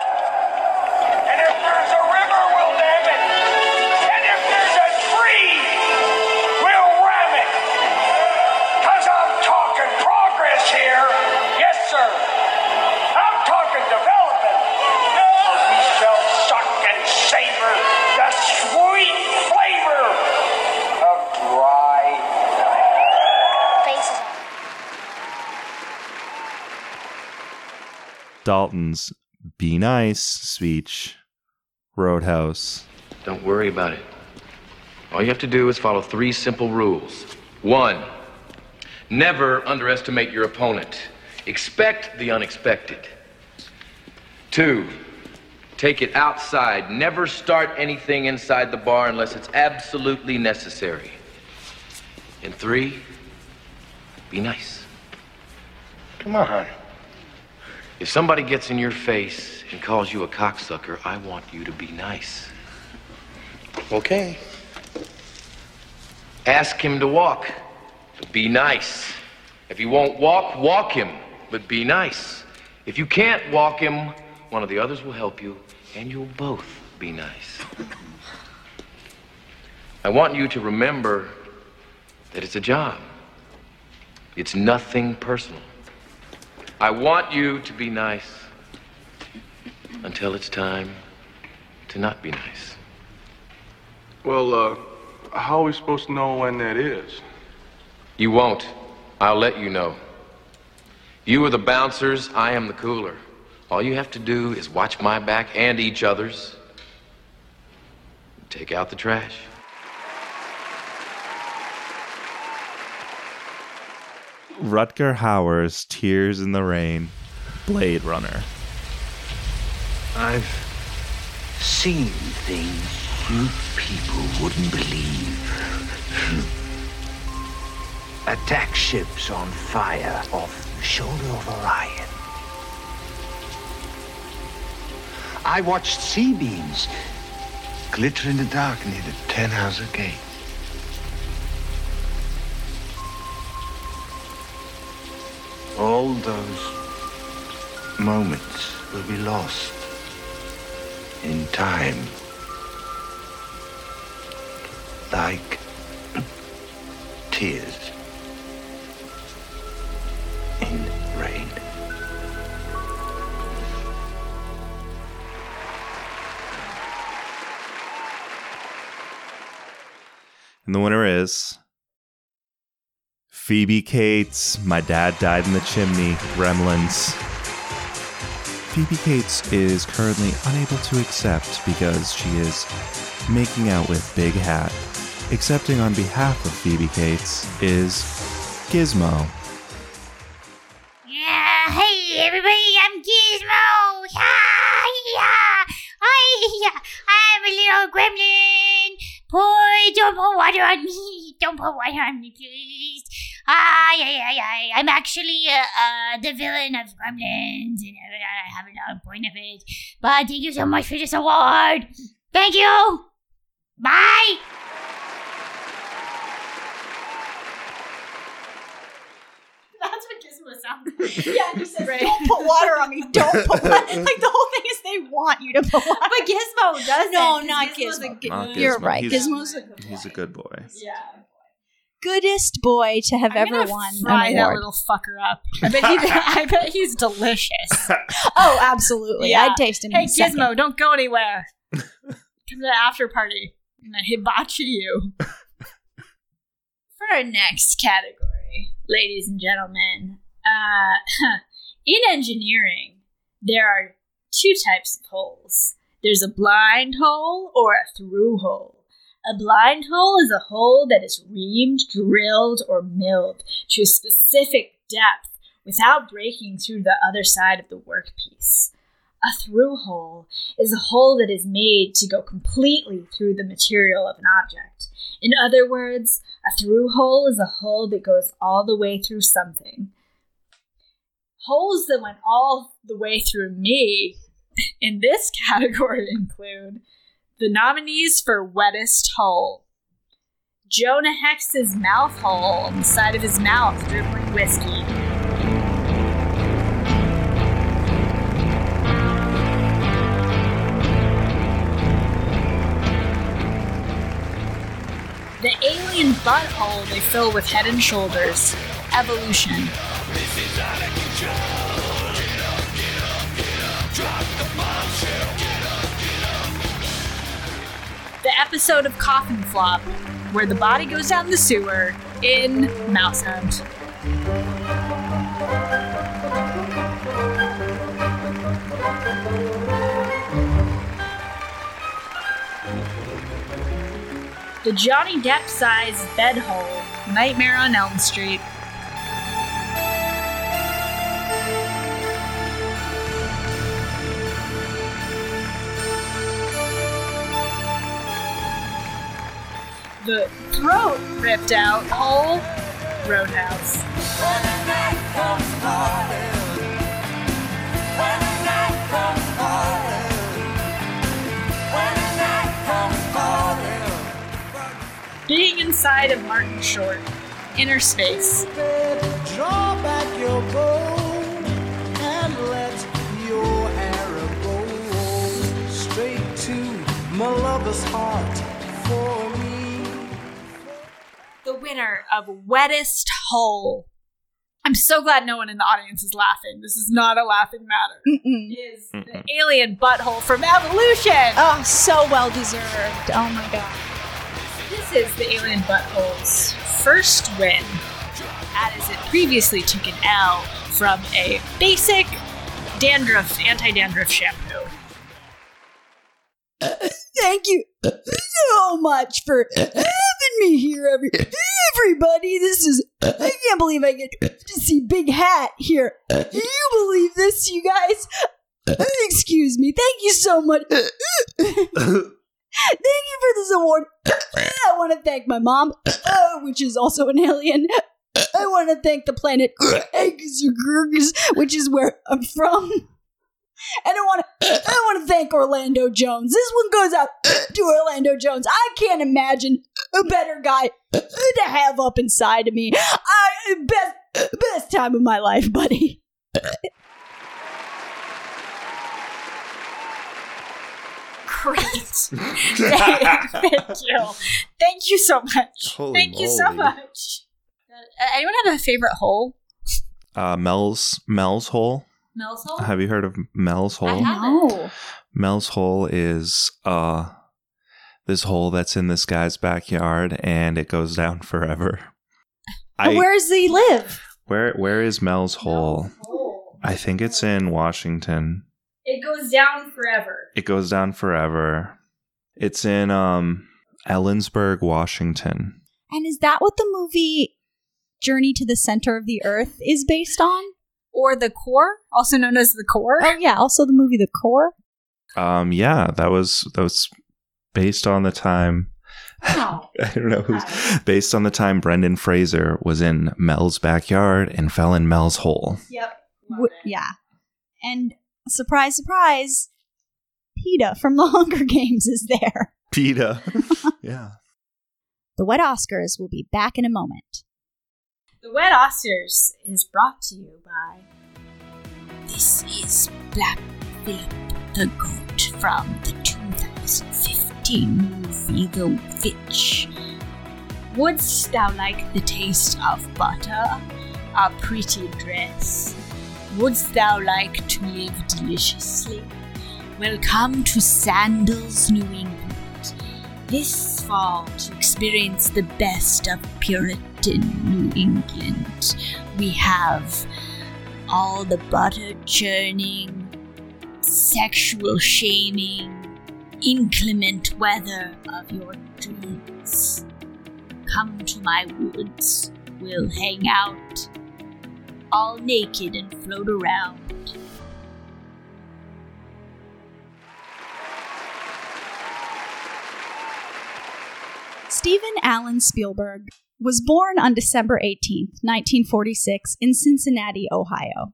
Dalton's Be Nice speech, Roadhouse. Don't worry about it. All you have to do is follow three simple rules. One, never underestimate your opponent. Expect the unexpected. Two, take it outside. Never start anything inside the bar unless it's absolutely necessary. And three, be nice. Come on. If somebody gets in your face and calls you a cocksucker, I want you to be nice. Okay. Ask him to walk, but be nice. If he won't walk, walk him, but be nice. If you can't walk him, one of the others will help you, and you'll both be nice. I want you to remember that it's a job. It's nothing personal. I want you to be nice until it's time to not be nice. Well, uh, how are we supposed to know when that is? You won't. I'll let you know. You are the bouncers, I am the cooler. All you have to do is watch my back and each other's. Take out the trash. Rutger Hauer's Tears in the Rain, Blade Runner. I've seen things you people wouldn't believe. Attack ships on fire off the shoulder of Orion. I watched C-beams glitter in the dark near the Tannhäuser Gate. all those moments will be lost in time. Like tears in rain. And the winner is Phoebe Cates. My dad died in the chimney. Gremlins. Phoebe Cates is currently unable to accept because she is making out with Big Hat. Accepting on behalf of Phoebe Cates is Gizmo. Yeah, hey everybody, I'm Gizmo. Yeah, yeah. I, I'm a little gremlin. Boy, don't pour water on me. Don't pour water on me, please. Ah, yeah, yeah, yeah. I'm actually uh, uh, the villain of Gremlins, and I have a point of it. But thank you so much for this award. Thank you. Bye. That's what Gizmo sounds like. Yeah, he says, "Don't put water on me. Don't put water." Like the whole thing is they want you to put water. But Gizmo does No, not Gizmo's Gizmo. good- Not You're right. He's, Gizmo's a he's a good boy. Yeah. goodest boy to have I'm ever won Fry that little fucker up. I bet, he, I bet he's delicious. Oh, absolutely. Yeah. I'd taste him. Hey, in a second. Gizmo, don't go anywhere. Come to the after party. I'm gonna hibachi you. For our next category, ladies and gentlemen, uh, in engineering, there are two types of holes. There's a blind hole or a through hole. A blind hole is a hole that is reamed, drilled, or milled to a specific depth without breaking through the other side of the workpiece. A through hole is a hole that is made to go completely through the material of an object. In other words, a through hole is a hole that goes all the way through something. Holes that went all the way through me in this category include the nominees for wettest hole. Jonah Hex's mouth hole on the side of his mouth dribbling whiskey. The alien butthole they fill with head and shoulders. Evolution. The episode of Coffin Flop, where the body goes down the sewer in Mouse Hunt. The Johnny Depp sized bed hole, Nightmare on Elm Street. The throat ripped out hole, Roadhouse. Being inside of Martin Short, Inner Space. Draw back your bow and let your arrow go straight to my lover's heart for me. the winner of Wettest Hole. I'm so glad no one in the audience is laughing. This is not a laughing matter. Is the alien butthole from Evolution. Oh, so well deserved. Oh my god. This is the alien butthole's first win, as it previously took an L from a basic dandruff, anti-dandruff shampoo. Uh, thank you so much for having me here, every everybody. This is I can't believe I get to see Big Hat here. Do you believe this, you guys? Excuse me. Thank you so much. Thank you for this award. I want to thank my mom, uh, which is also an alien. I want to thank the planet which is where I'm from. And I want to I want to thank Orlando Jones. This one goes out to Orlando Jones. I can't imagine a better guy to have up inside of me. I best best time of my life, buddy. Great. Thank you. Thank you so much. Holy Thank you so much. Uh, anyone have a favorite hole? Uh, Mel's Mel's hole. Mel's hole? Have you heard of Mel's hole? haven't. Mel's hole is uh this hole that's in this guy's backyard, and it goes down forever. And where does he live? where where is Mel's hole? I think it's in Washington. It goes down forever. It goes down forever. It's in um Ellensburg, Washington. And is that what the movie Journey to the Center of the Earth is based on? Or The Core, also known as The Core. Oh yeah, also the movie The Core. Um yeah, that was that was based on the time Oh. I don't know who's based on the time Brendan Fraser was in Mel's backyard and fell in Mel's hole. Yep. W- yeah. And surprise, surprise, Peeta from the Hunger Games is there. Peeta. yeah. The Wet Oscars will be back in a moment. The Wet Oscars is brought to you by. This is Black Phillip the Goat from the 2015 movie The Witch. Wouldst thou like the taste of butter, a pretty dress? Wouldst thou like to live deliciously? Welcome to Sandals, New England. This fall, to experience the best of Puritan New England, we have all the butter churning, sexual shaming, inclement weather of your dreams. Come to my woods, we'll hang out, all naked and float around. Stephen Allan Spielberg was born on December 18, 1946, in Cincinnati, Ohio.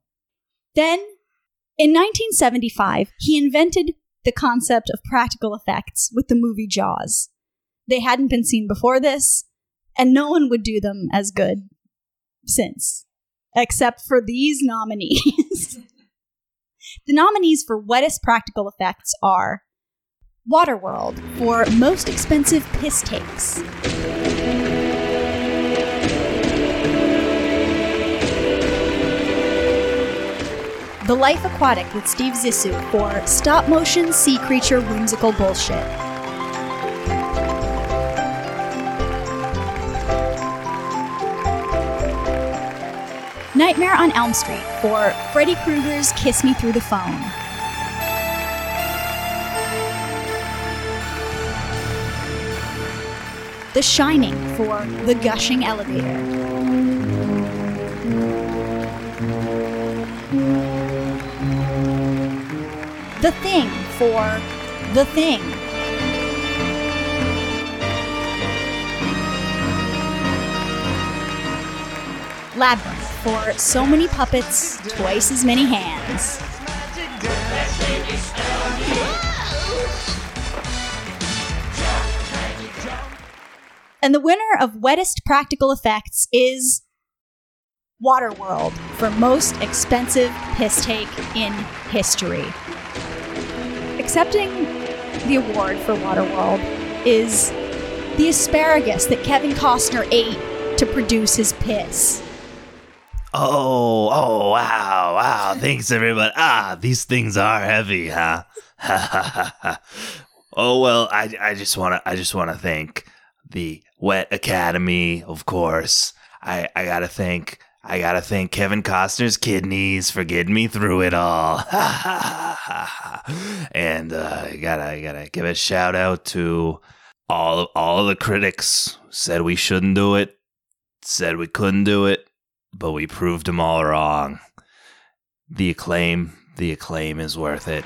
Then, in 1975, he invented the concept of practical effects with the movie Jaws. They hadn't been seen before this, and no one would do them as good since, except for these nominees. the nominees for wettest practical effects are Waterworld for most expensive piss takes. The Life Aquatic with Steve Zissou for stop motion sea creature whimsical bullshit. Nightmare on Elm Street or Freddy Krueger's Kiss Me Through the Phone. The Shining for The Gushing Elevator. The Thing for The Thing. Labyrinth for So Many Puppets, Twice as Many Hands. And the winner of Wettest Practical Effects is Waterworld for most expensive piss take in history. Accepting the award for Waterworld is the asparagus that Kevin Costner ate to produce his piss. Oh, oh, wow, wow. Thanks, everybody. Ah, these things are heavy, huh? Oh well, I, I just wanna I just wanna thank the Wet Academy, of course. I, I gotta thank I gotta thank Kevin Costner's kidneys for getting me through it all. and uh, I gotta I gotta give a shout out to all all the critics said we shouldn't do it, said we couldn't do it, but we proved them all wrong. The acclaim, the acclaim is worth it.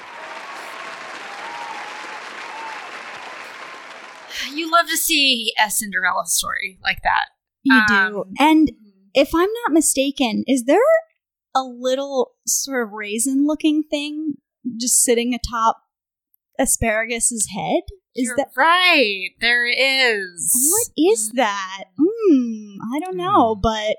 You love to see a Cinderella story like that. You Um, do. And if I'm not mistaken, is there a little sort of raisin looking thing just sitting atop asparagus's head? Is You're that right? There is. what is that? Hmm, I don't know, but I'm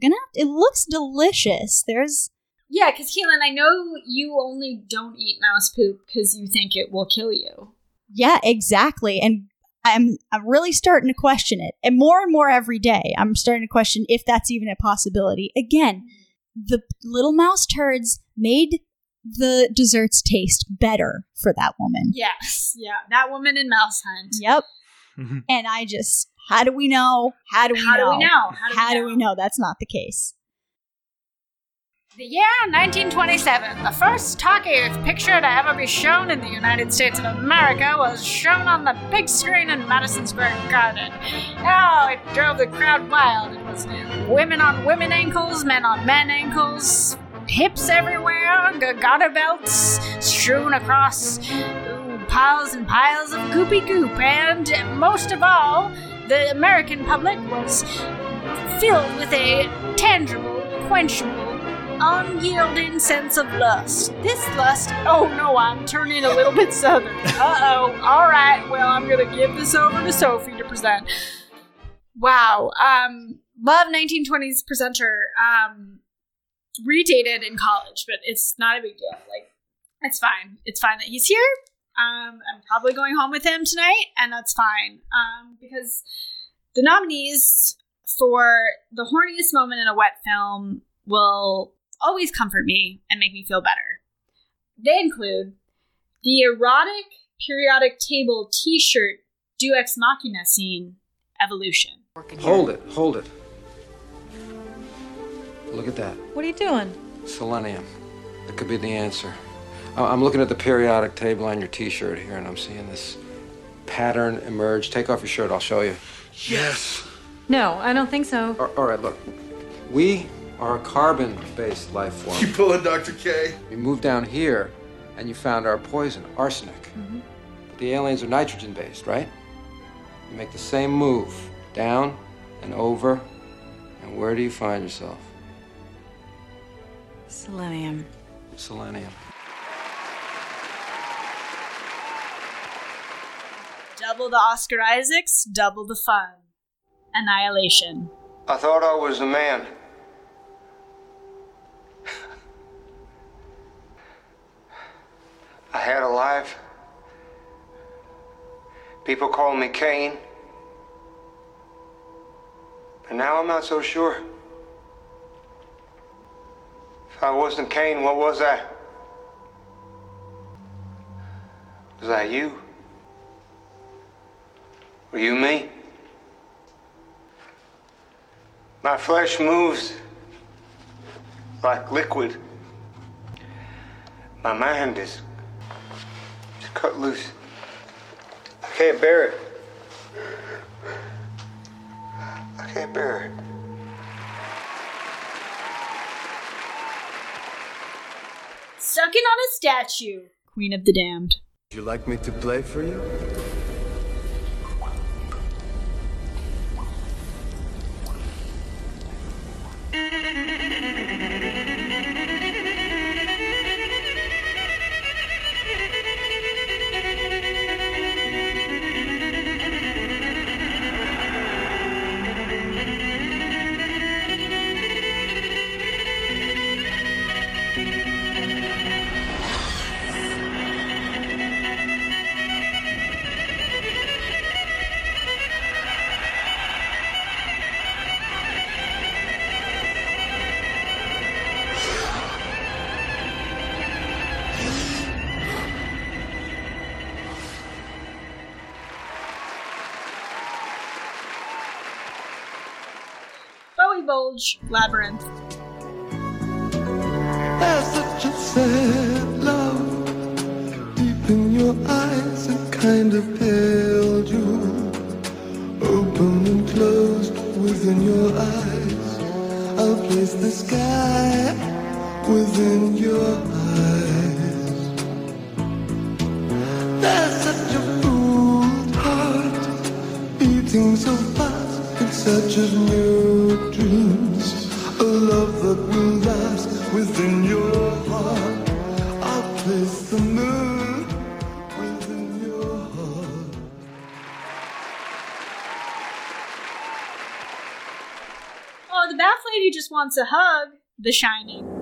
gonna have it looks delicious. There's Yeah, because Keelan, I know you only don't eat mouse poop because you think it will kill you. yeah, exactly. And I'm I'm really starting to question it. And more and more every day, I'm starting to question if that's even a possibility. Again, the little mouse turds made the desserts taste better for that woman. Yes, yeah, that woman in Mouse Hunt. Yep. and I just, how do we know? How do we How do know? we know? How do we do we know that's not the case? The year 1927, the first talkie picture to ever be shown in the United States of America was shown on the big screen in Madison Square Garden. Oh, it drove the crowd wild. It was women on women ankles, men on men ankles, hips everywhere, garter belts strewn across ooh, piles and piles of goopy goop, and most of all, the American public was filled with a tangible, quenchable, unyielding sense of lust. This lust, oh no, I'm turning a little bit southern. Uh oh. All right, well, I'm gonna give this over to Sophie to present. Wow. Um, love 1920s presenter. Um, redated in college, but it's not a big deal. Like, it's fine. It's fine that he's here. Um, I'm probably going home with him tonight, and that's fine. Um, because the nominees for the horniest moment in a wet film will always comfort me and make me feel better. They include the erotic periodic table T-shirt "Do Ex Machina" scene, Evolution. Hold it, hold it. Look at that. What are you doing? Selenium. That could be the answer. I- I'm looking at the periodic table on your t shirt here, and I'm seeing this pattern emerge. Take off your shirt, I'll show you. Yes. No, I don't think so. A- All right, look. We are a carbon based life form. You pulling Dr. K? You moved down here, and you found our poison, arsenic. Mm-hmm. But the aliens are nitrogen based, right? You make the same move down and over, and where do you find yourself? Selenium. Selenium. Double the Oscar Isaacs, double the fun. Annihilation. I thought I was a man. I had a life. People call me Kane. But now I'm not so sure. If I wasn't Kane, what was I? Was I you? Were you me? My flesh moves like liquid. My mind is just cut loose. I can't bear it. I can't bear it. Sucking on a statue. Queen of the Damned. Would you like me to play for you? Labyrinth. Wants a hug. The Shining.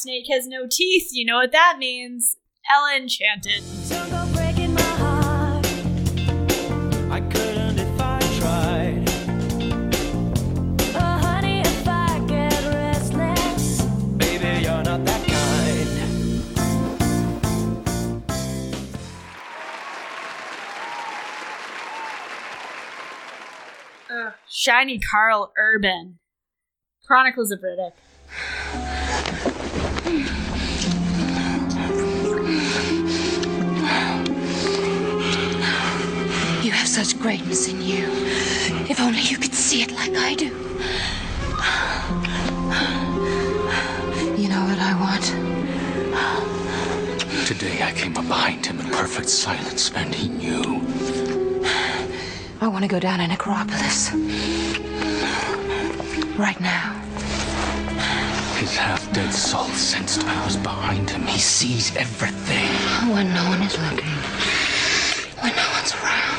Snake has no teeth. You know what that means. Ella Enchanted. I couldn't if I tried. Oh, honey, if I get restless. Baby, you're not that kind. Ugh, Shiny Karl Urban. Chronicles of Riddick. Such greatness in you. If only you could see it like I do. You know what I want? Today I came up behind him in perfect silence, and he knew. I want to go down in Acropolis. Right now. His half dead soul sensed I was behind him. He sees everything. When no one is looking. When no one's around.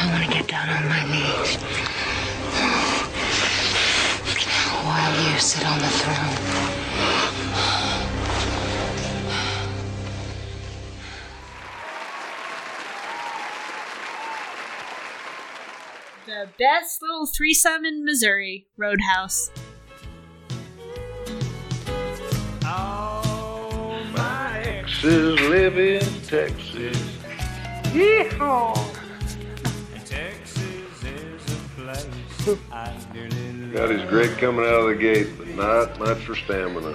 I want to get down on my knees. While you sit on the throne. The best little threesome in Missouri, Roadhouse. Oh my exes live in Texas. Yeehaw! God, his great coming out of the gate, but not much for stamina.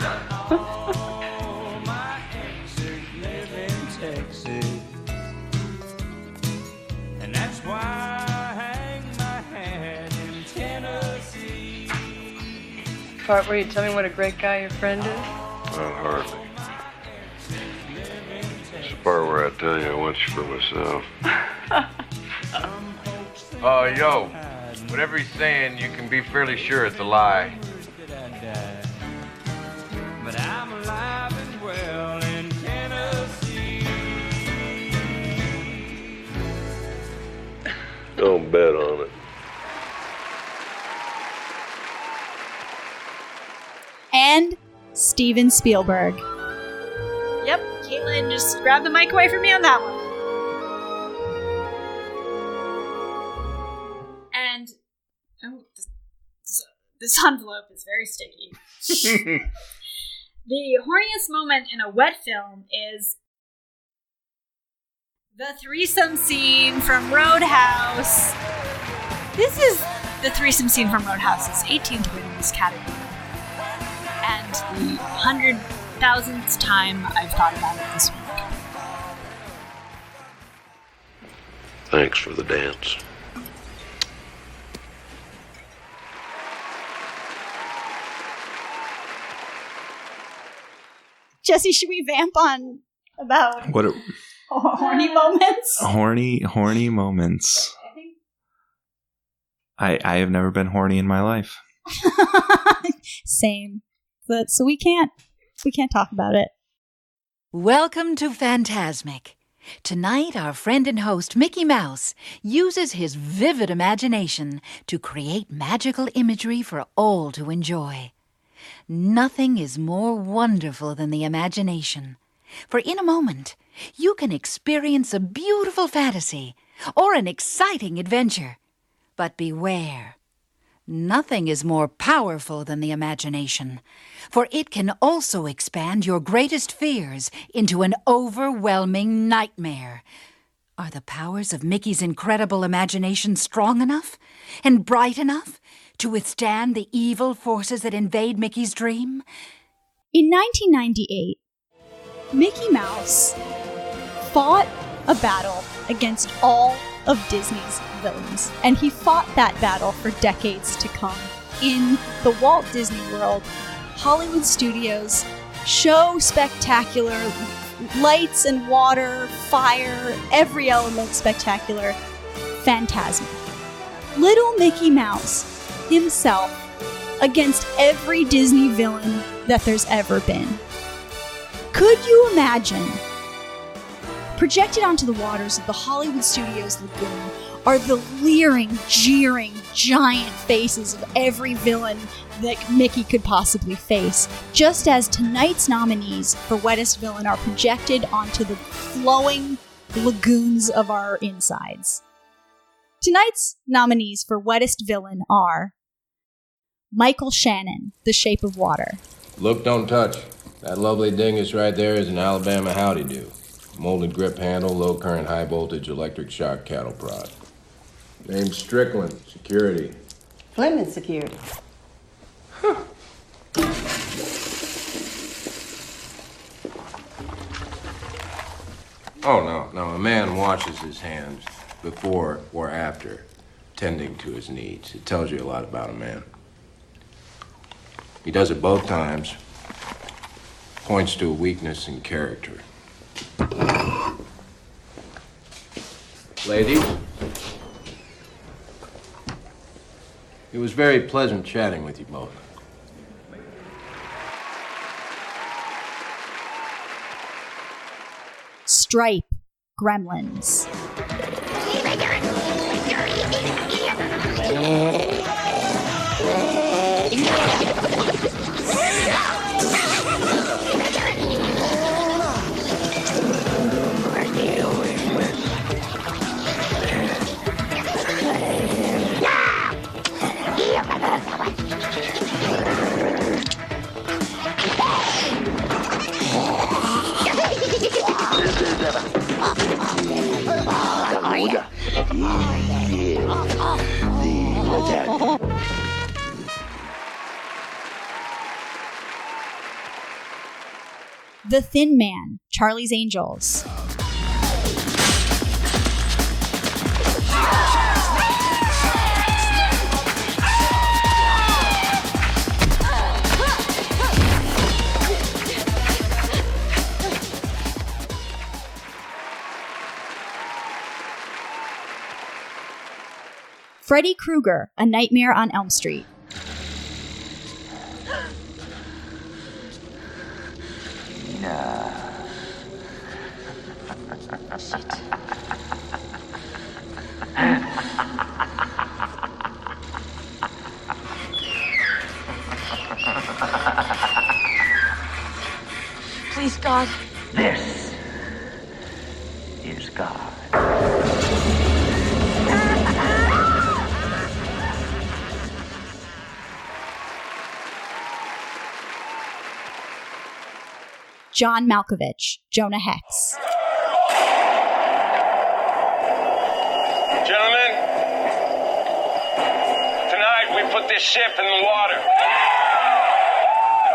And that's why I hang my hat in Tennessee. Part where you tell me what a great guy your friend is? Not hardly. It's the part where I tell you I want you for myself. Uh, yo, whatever he's saying, you can be fairly sure it's a lie. But I'm alive and well in Tennessee. Don't bet on it. And Steven Spielberg. Yep, Caitlin just grabbed the mic away from me on that one. And this, this, envelope is very sticky. the horniest moment in a wet film is the threesome scene from Roadhouse. This is the threesome scene from Roadhouse's 18th win in this category. And the hundred thousandth time I've thought about it this week. Thanks for the dance. Jesse, should we vamp on about What a, horny moments? horny, horny moments. I I have never been horny in my life. Same. But so we can't we can't talk about it. Welcome to Fantasmic. Tonight, our friend and host Mickey Mouse uses his vivid imagination to create magical imagery for all to enjoy. Nothing is more wonderful than the imagination, for in a moment, you can experience a beautiful fantasy or an exciting adventure. But beware. Nothing is more powerful than the imagination, for it can also expand your greatest fears into an overwhelming nightmare. Are the powers of Mickey's incredible imagination strong enough and bright enough to withstand the evil forces that invade Mickey's dream? In 1998, Mickey Mouse fought a battle against all of Disney's villains, and he fought that battle for decades to come. In the Walt Disney World, Hollywood Studios show spectacular lights and water, fire, every element spectacular, phantasm. Little Mickey Mouse himself against every Disney villain that there's ever been. Could you imagine? Projected onto the waters of the Hollywood Studios lagoon are the leering, jeering, giant faces of every villain that Mickey could possibly face, just as tonight's nominees for Wettest Villain are projected onto the flowing lagoons of our insides. Tonight's nominees for Wettest Villain are Michael Shannon, The Shape of Water. Look, don't touch. That lovely dingus right there is an Alabama Howdy Do. Molded grip handle, low current, high voltage electric shock cattle prod. Name Strickland, security. Fleming Security. Oh, no, no. A man washes his hands before or after tending to his needs. It tells you a lot about a man. He does it both times, points to a weakness in character. Ladies, it was very pleasant chatting with you both. Stripe, Gremlins. Oh, yeah. The Thin Man, Charlie's Angels. Freddy Krueger, A Nightmare on Elm Street. Please, God. This is God. John Malkovich, Jonah Hex. Gentlemen, tonight we put this ship in the water.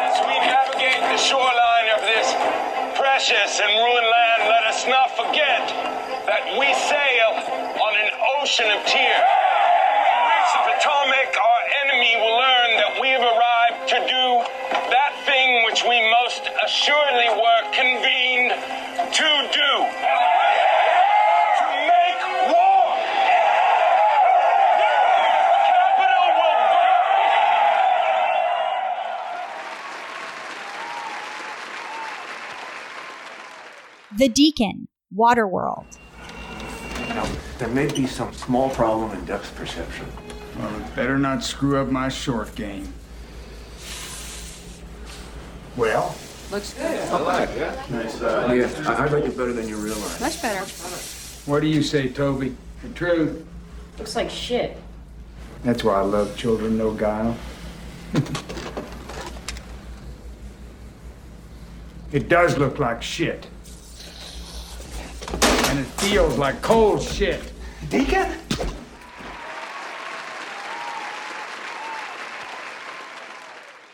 As we navigate the shoreline of this precious and ruined land, let us not forget that we sail on an ocean of tears. Potomac, our enemy will learn that we have arrived to do that thing which we most assuredly were convened to do. To make war. Capital will The Deacon, Waterworld. Now, there may be some small problem in depth perception. Well, it better not screw up my short game. Well, Looks good. i Nice. Uh, yeah, I, I like it better than you realize. Much better. what do you say, Toby? The truth. Looks like shit. That's why I love children, no guile. it does look like shit. And it feels like cold shit. Deacon?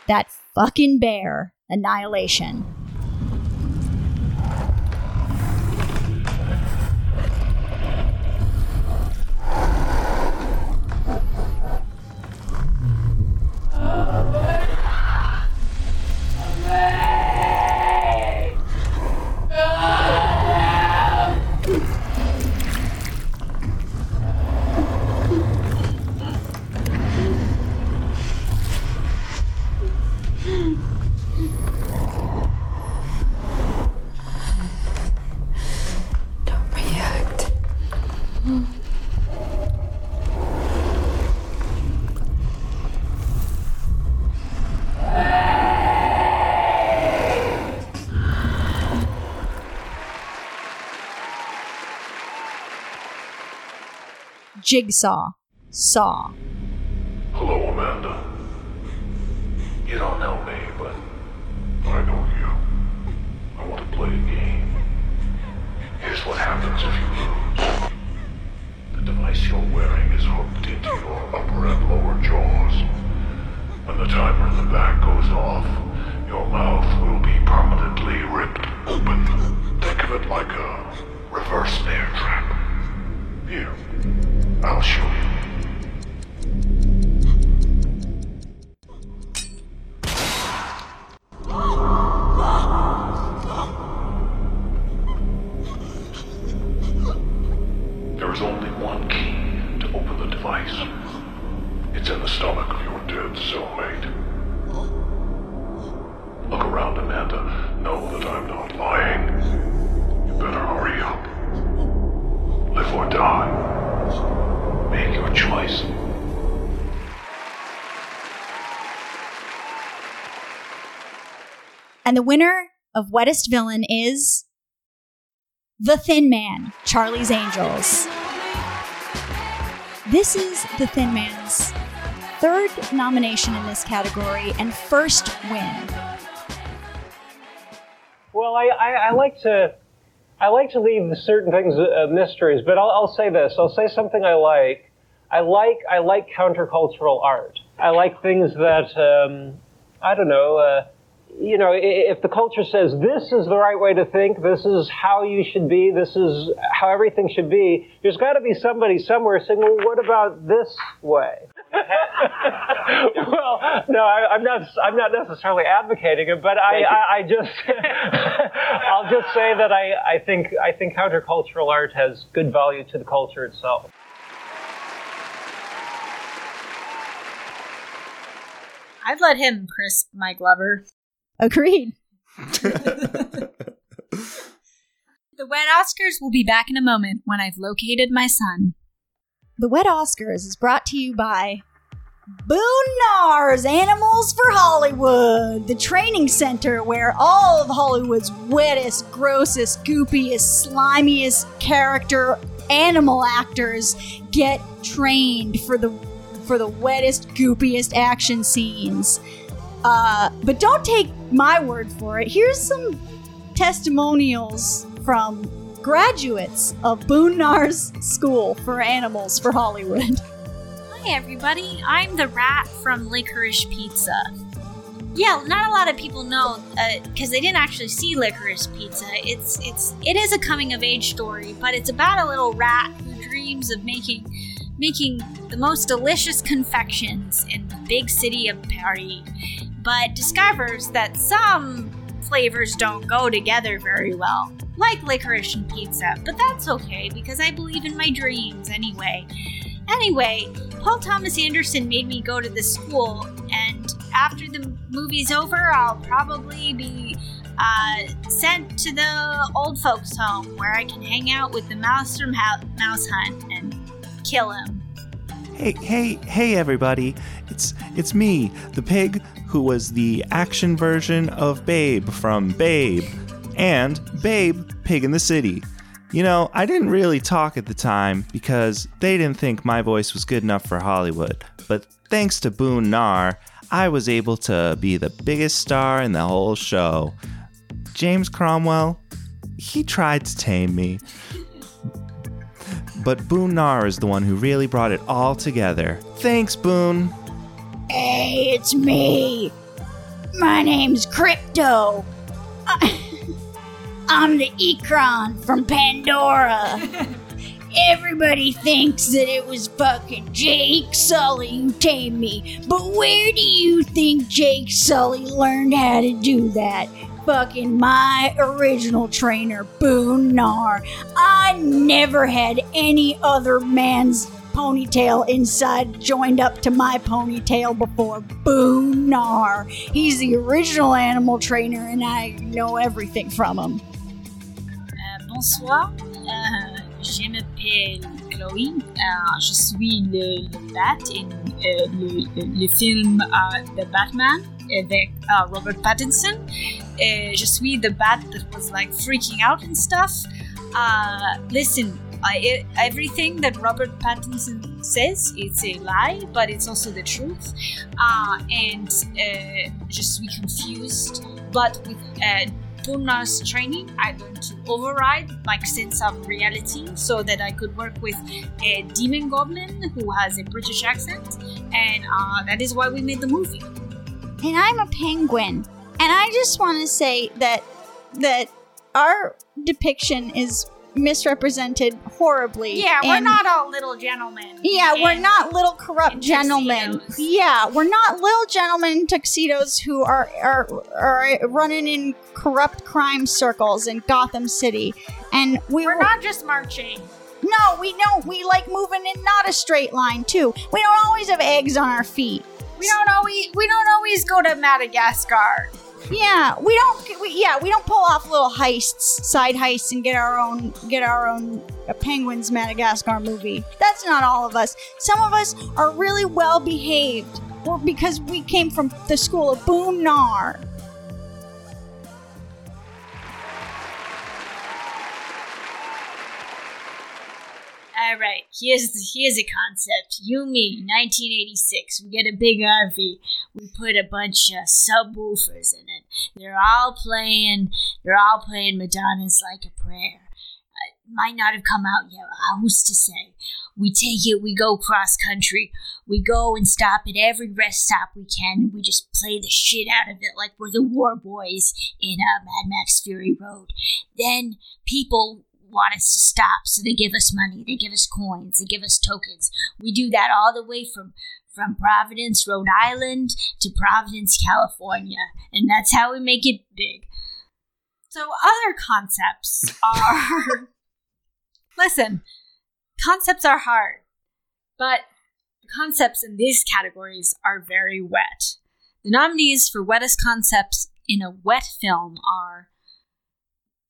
That fucking bear, Annihilation. Jigsaw Saw. Hello, Amanda. You don't know me, but I know you. I want to play a game. Here's what happens if you lose. The device you're wearing is hooked into your upper and lower jaws. When the timer in the back goes off, your mouth will be permanently ripped open. Think of it like a reverse bear trap. Here, I'll show you. And the winner of Wettest Villain is The Thin Man, Charlie's Angels. This is The Thin Man's third nomination in this category and first win. Well, I, I, I like to I like to leave certain things uh, mysteries, but I'll, I'll say this. I'll say something I like. I like I like countercultural art. I like things that um, I don't know. Uh, you know, if the culture says this is the right way to think, this is how you should be, this is how everything should be, there's got to be somebody somewhere saying, well, what about this way? well, no, I, I'm not. I'm not necessarily advocating it, but I, I, I just, I'll just say that I, I think, I think countercultural art has good value to the culture itself. I'd let him crisp my Glover. Agreed. The Wet Oscars will be back in a moment when I've located my son. The Wet Oscars is brought to you by Boonar's Animals for Hollywood, the training center where all of Hollywood's wettest, grossest, goopiest, slimiest character animal actors get trained for the for the wettest, goopiest action scenes. Uh, but don't take my word for it. Here's some testimonials from graduates of Boone Nars School for Animals for Hollywood. Hi, everybody. I'm the rat from Licorice Pizza. Yeah, not a lot of people know because they didn't actually see Licorice Pizza. It's it's it is a coming of age story, but it's about a little rat who dreams of making making the most delicious confections in the big city of Paris, but discovers that some flavors don't go together very well, like licorice and pizza. But that's okay because I believe in my dreams anyway. Anyway, Paul Thomas Anderson made me go to the school, and after the movie's over, I'll probably be uh, sent to the old folks' home where I can hang out with the mouse from Hou- Mouse Hunt and kill him. Hey, hey, hey, everybody! It's it's me, the pig who was the action version of Babe from Babe, and Babe, Pig in the City. You know, I didn't really talk at the time because they didn't think my voice was good enough for Hollywood. But thanks to Boone Nar, I was able to be the biggest star in the whole show. James Cromwell, he tried to tame me. But Boone Nar is the one who really brought it all together. Thanks, Boone. Hey, it's me. My name's Crypto. I'm the Ikran from Pandora. Everybody thinks that it was fucking Jake Sully who tamed me, but where do you think Jake Sully learned how to do that? Fucking my original trainer, Boone Nar. I never had any other man's ponytail inside joined up to my ponytail before Boone Nar. He's the original animal trainer, and I know everything from him. Euh, bonsoir, Euh, je m'appelle Chloé, Euh, je suis le, le Bat in euh, le, le- film euh, The Batman avec euh, Robert Pattinson. Et je suis the bat that was like freaking out and stuff. Uh, listen, I, everything that Robert Pattinson says, it's a lie, but it's also the truth. Uh, and uh, just be confused, but with uh, Gunar's training, I learned to override my sense of reality so that I could work with a demon goblin who has a British accent, and uh, that is why we made the movie. and I'm a penguin. And I just want to say that that our depiction is misrepresented horribly. Yeah, we're in- not all little gentlemen. Yeah, we're not little corrupt gentlemen. Yeah, we're not little gentlemen in tuxedos who are are are running in corrupt crime circles in Gotham City. And we We're not just marching. No, we don't. We like moving in not a straight line too. We don't always have eggs on our feet. We don't always we don't always go to Madagascar. Yeah, we don't. We, yeah, we don't pull off little heists, side heists, and get our own get our own uh, Penguins Madagascar movie. That's not all of us. Some of us are really well behaved, because we came from the school of Boom Nar. All right, here's here's a concept. You, me, 1986. We get a big RV. We put a bunch of subwoofers in it. They're all playing. They're all playing Madonna's "Like a Prayer." Uh, might not have come out yet. uh, Who's to say? We take it. We go cross country. We go and stop at every rest stop we can. We just play the shit out of it like we're the war boys in uh, Mad Max Fury Road. Then people want us to stop, so they give us money, they give us coins, they give us tokens. We do that all the way from from Providence, Rhode Island to Providence, California, and that's how we make it big. So other concepts are Listen, concepts are hard, but concepts in these categories are very wet. The nominees for wettest concepts in a wet film are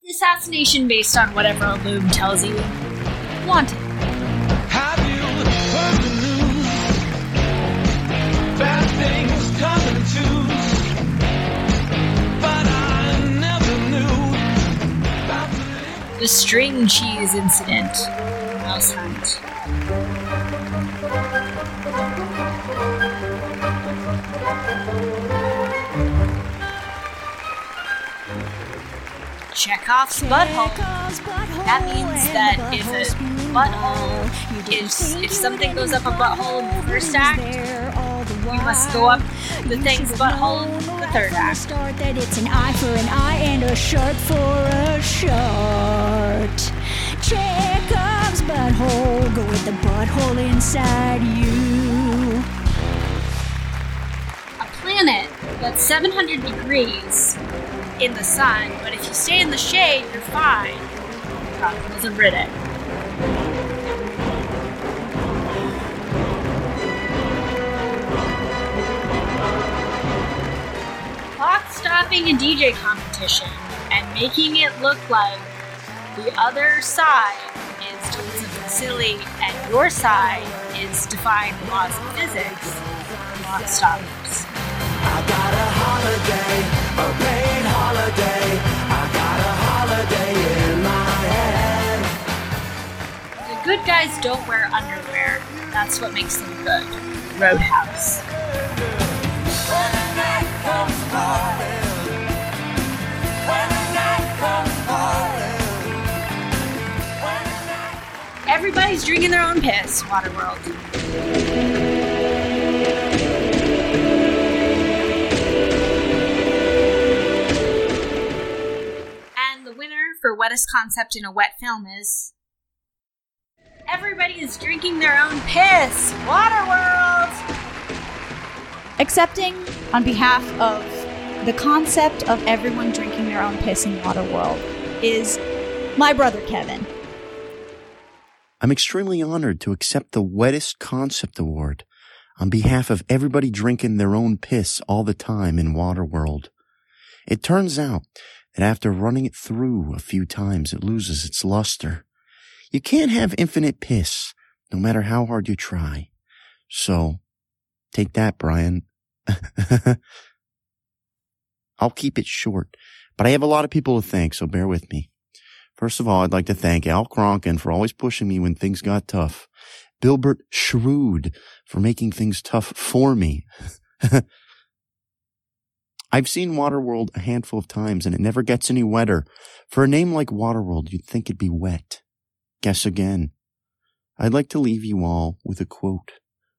assassination based on whatever a loom tells you. Wanted. Bad things come in twos, but I never knew. The string cheese incident. Mouse Hunt. Chekhov's butthole. That means that if a butthole is if something goes up a butthole in the first act, we must go up the thing's butthole in the third act. Start that it's an eye for an eye and a shirt for a shirt. Chekhov's butthole, go with the butthole inside you. A planet that's 700 degrees in the sun, but if stay in the shade, you're fine. Probably wasn't Riddick. Clock stopping a DJ competition and making it look like the other side is doing silly and your side is defying the laws of physics. Clockstoppers. I got a holiday, a paid holiday. Good guys don't wear underwear. That's what makes them good. Roadhouse. Everybody's drinking their own piss, Waterworld. And the winner for wettest concept in a wet film is. Everybody is drinking their own piss! Waterworld! Accepting on behalf of the concept of everyone drinking their own piss in Waterworld is my brother Kevin. I'm extremely honored to accept the Wettest Concept Award on behalf of everybody drinking their own piss all the time in Waterworld. It turns out that after running it through a few times, it loses its luster. You can't have infinite piss, no matter how hard you try. So, take that, Brian. I'll keep it short, but I have a lot of people to thank, so bear with me. First of all, I'd like to thank Al Cronkin for always pushing me when things got tough. Bilbert Shrewd for making things tough for me. I've seen Waterworld a handful of times and it never gets any wetter. For a name like Waterworld, you'd think it'd be wet. Guess again. I'd like to leave you all with a quote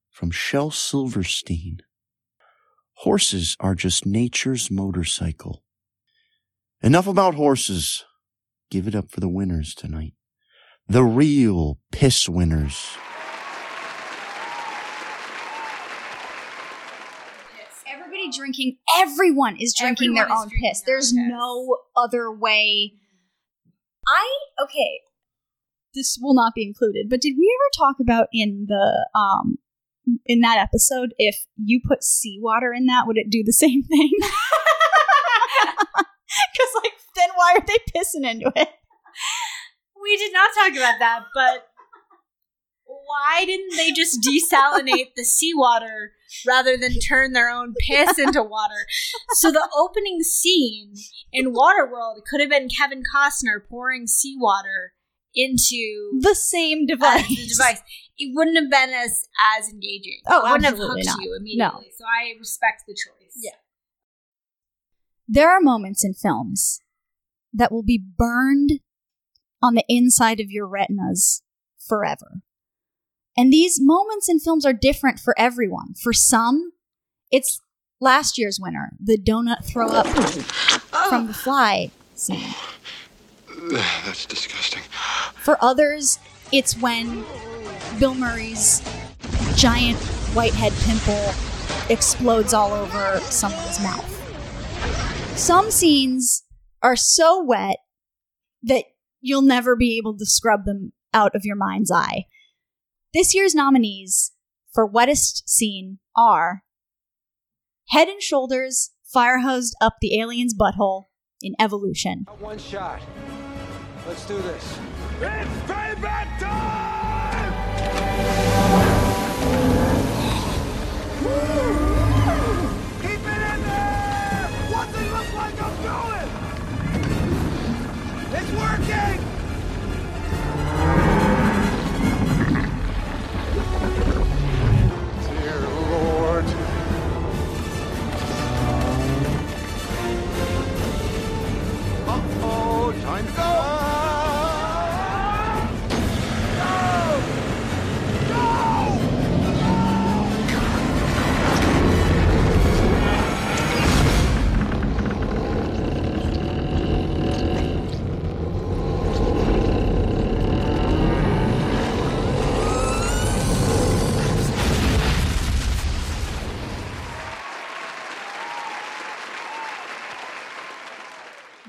from Shel Silverstein. Horses are just nature's motorcycle. Enough about horses. Give it up for the winners tonight. The real piss winners. Everybody drinking, everyone is drinking their is own drinking piss. their There's own piss. no other way. I, okay, this will not be included, but did we ever talk about in the, um, in that episode, if you put seawater in that, would it do the same thing? Because, like, then why are they pissing into it? We did not talk about that, but why didn't they just desalinate the seawater rather than turn their own piss into water? So the opening scene in Waterworld could have been Kevin Costner pouring seawater into The same uh, device. the device. It wouldn't have been as as engaging. Oh, it wouldn't have hooked not. you No. So I respect the choice. Yeah. There are moments in films that will be burned on the inside of your retinas forever. And these moments in films are different for everyone. For some, it's last year's winner, the donut throw up from the fly scene. That's disgusting. For others, it's when Bill Murray's giant whitehead pimple explodes all over someone's mouth. Some scenes are so wet that you'll never be able to scrub them out of your mind's eye. This year's nominees for wettest scene are Head and Shoulders fire hosed up the alien's butthole in Evolution. One shot. Let's do this. It's payback time! Keep it in there! What's it look like I'm doing? It's working!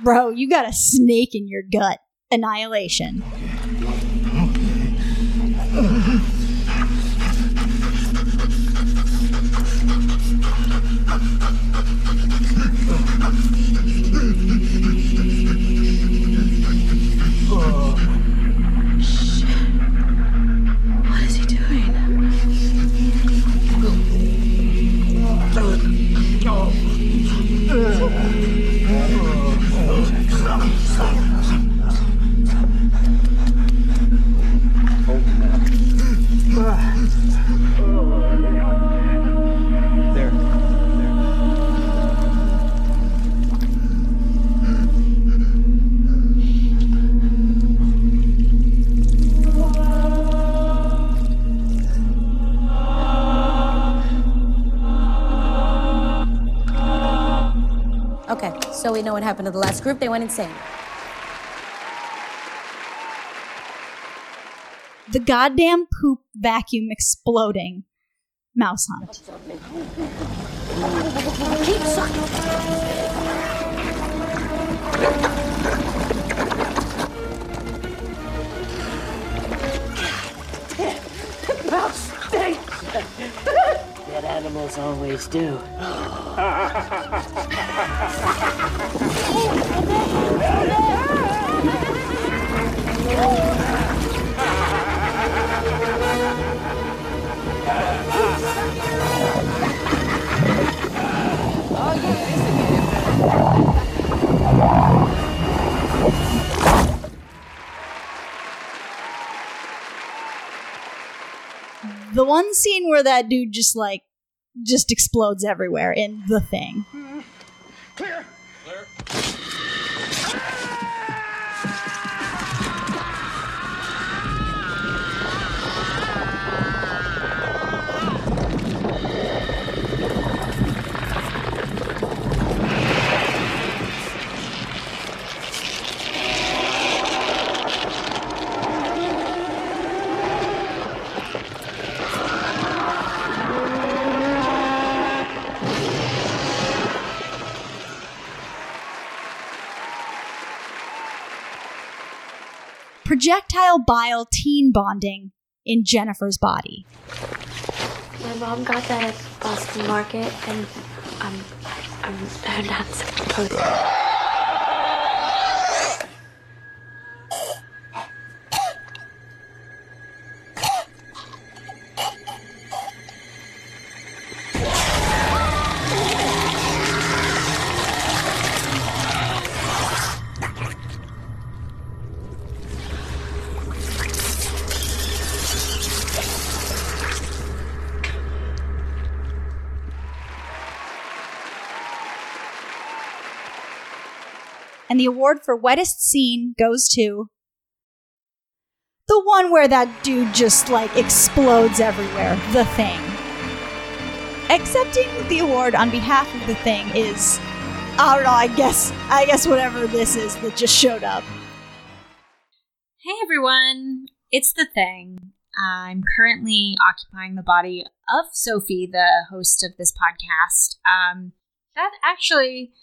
Bro, you got a snake in your gut. Annihilation. What happened to the last group. They went insane. The goddamn poop vacuum exploding. Mouse hunt. Keep sucking. Mouth stinks that animals always do. the one scene where that dude just like just explodes everywhere in the thing. Mm-hmm. Clear. Projectile bile teen bonding in Jennifer's body. My mom got that at Boston Market, and um, I'm her not supposed to. And the award for wettest scene goes to the one where that dude just like explodes everywhere. The thing. Accepting the award on behalf of the thing is I don't know, I guess I guess whatever this is that just showed up. Hey everyone, it's the thing. I'm currently occupying the body of Sophie, the host of this podcast. Um, that actually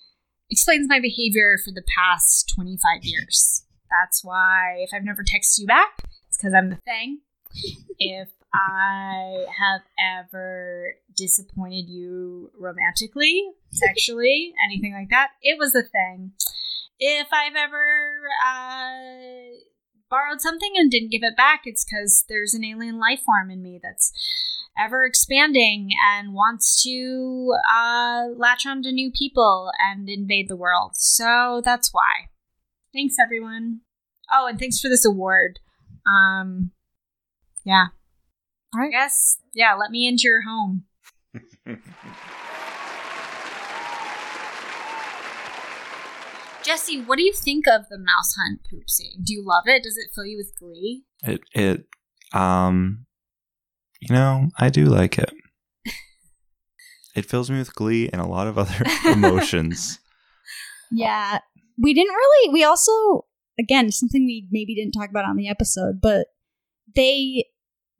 explains my behavior for the past 25 years. That's why if I've never texted you back, it's because I'm the thing. If I have ever disappointed you romantically, sexually, anything like that, it was the thing. If I've ever uh, borrowed something and didn't give it back, it's because there's an alien life form in me that's ever expanding and wants to uh, latch on to new people and invade the world. So that's why. Thanks, everyone. Oh, and thanks for this award. Um, yeah. All right. I guess, yeah, let me into your home. Jesse, what do you think of the mouse hunt poop scene? Do you love it? Does it fill you with glee? It it um you know, I do like it. it fills me with glee and a lot of other emotions. Yeah. We didn't really we also again, something we maybe didn't talk about on the episode, but they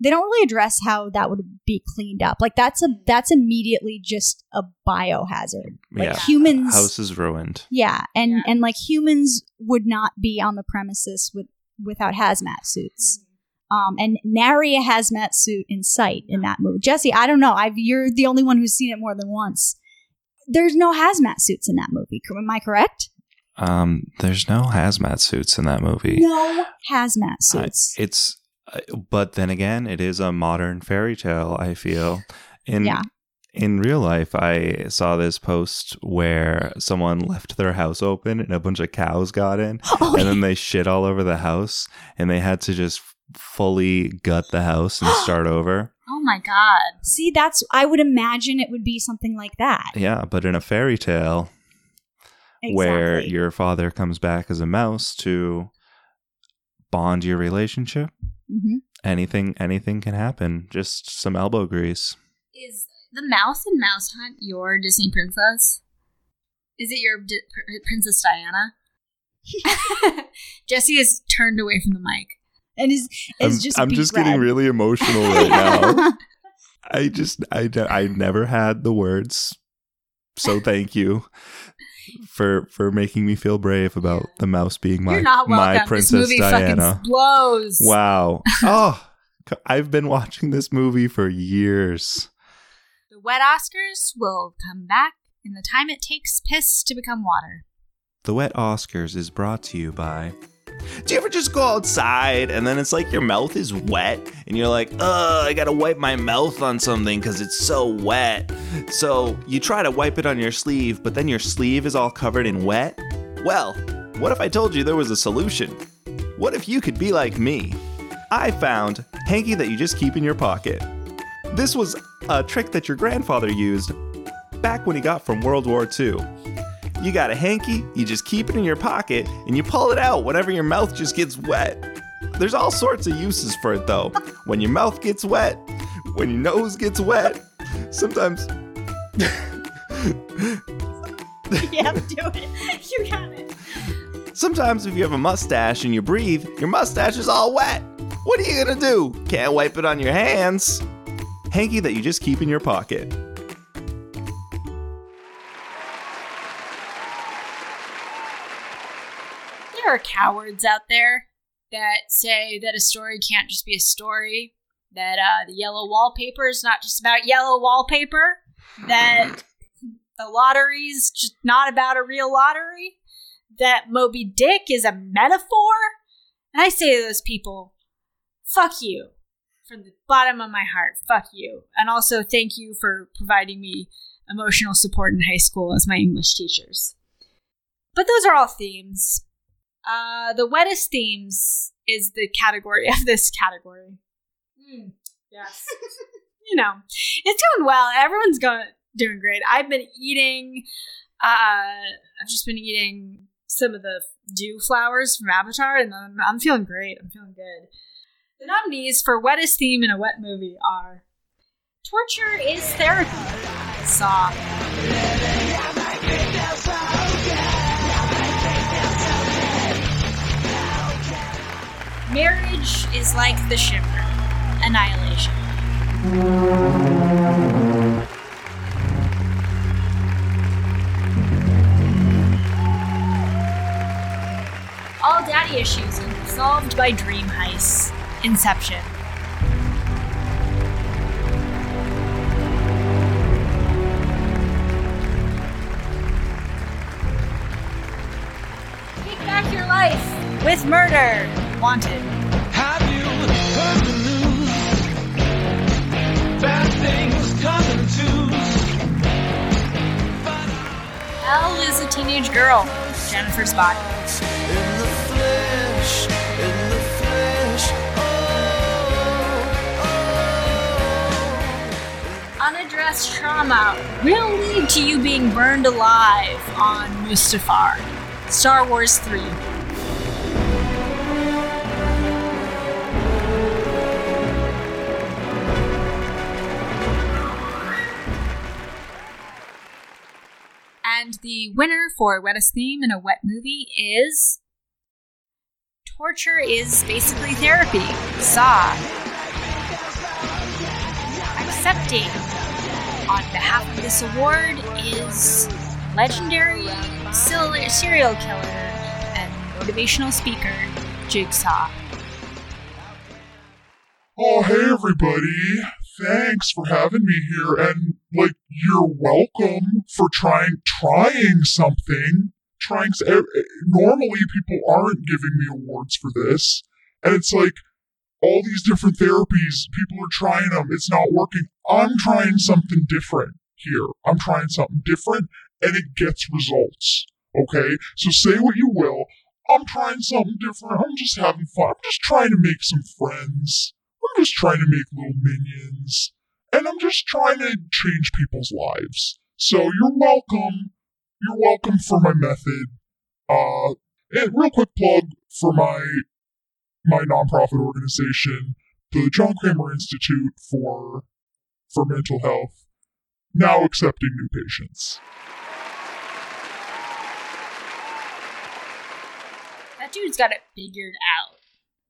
they don't really address how that would be cleaned up. Like that's a that's immediately just a biohazard. Like yeah. humans House is ruined. Yeah, and and like humans would not be on the premises with without hazmat suits. Um, and nary a hazmat suit in sight in that movie. Jesse, I don't know. I've you're the only one who's seen it more than once. There's no hazmat suits in that movie. Am I correct? Um there's no hazmat suits in that movie. No hazmat suits. it's uh, but then again, it is a modern fairy tale, I feel. In Yeah. in real life, I saw this post where someone left their house open and a bunch of cows got in Oh, and then they shit all over the house and they had to just fully gut the house and start over. Oh my god. See, that's I would imagine it would be something like that. Yeah, but in a fairy tale where your father comes back as a mouse to bond your relationship, Mhm. anything anything can happen. Just some elbow grease. Is the mouse in Mouse Hunt your Disney princess? Is it your Di- Princess Diana? Jesse is turned away from the mic. And is I'm, is just I'm just getting really emotional right now. I just I I never had the words. So thank you for for making me feel brave about the mouse being my You're not my princess this movie Diana. blows. Wow. Oh, I've been watching this movie for years. The wet Oscars will come back in the time it takes piss to become water. The Wet Oscars is brought to you by. Do you ever just go outside and then it's like your mouth is wet and you're like, ugh, I gotta wipe my mouth on something because it's so wet? So you try to wipe it on your sleeve, but then your sleeve is all covered in wet? Well, what if I told you there was a solution? What if you could be like me? I found hanky that you just keep in your pocket. This was a trick that your grandfather used back when he got from World War II. You got a hanky, you just keep it in your pocket, and you pull it out whenever your mouth just gets wet. There's all sorts of uses for it though. When your mouth gets wet, when your nose gets wet, sometimes. yeah, do it. You got it. Sometimes if you have a mustache and you breathe, your mustache is all wet. What are you gonna do? Can't wipe it on your hands. Hanky that you just keep in your pocket. There are cowards out there that say that a story can't just be a story, that uh, the yellow wallpaper is not just about yellow wallpaper, that the lottery's just not about a real lottery, that Moby Dick is a metaphor. And I say to those people, fuck you. From the bottom of my heart, fuck you. And also thank you for providing me emotional support in high school as my English teachers. But those are all themes. Uh, the wettest themes is the category of this category. Mm, yes. you know, it's doing well. Everyone's going doing great. I've been eating. Uh, I've just been eating some of the dew flowers from Avatar, and I'm, I'm feeling great. I'm feeling good. The nominees for wettest theme in a wet movie are "Torture is Therapy," Saw. Marriage is like the shimmer. Annihilation. All daddy issues solved by dream heists. Inception. Take back your life with murder. Wanted. Have you heard the news? Bad things coming to. Elle is a teenage girl. Jennifer's body. In the flesh, in the flesh. Oh, oh. Unaddressed trauma will lead to you being burned alive on Mustafar. Star Wars 3. And the winner for wettest theme in a wet movie is Torture is basically therapy. Saw. Accepting on behalf of this award is legendary serial killer and motivational speaker Jigsaw. Oh, hey everybody. Thanks for having me here and like you're welcome for trying trying something. Trying eh, eh, normally people aren't giving me awards for this. And it's like all these different therapies, people are trying them. It's not working. I'm trying something different here. I'm trying something different and it gets results. Okay? So say what you will. I'm trying something different. I'm just having fun. I'm just trying to make some friends. I'm just trying to make little minions. And I'm just trying to change people's lives. So you're welcome. You're welcome for my method. Uh, and real quick plug for my my nonprofit organization, the John Kramer Institute for for Mental Health, now accepting new patients. That dude's got it figured out.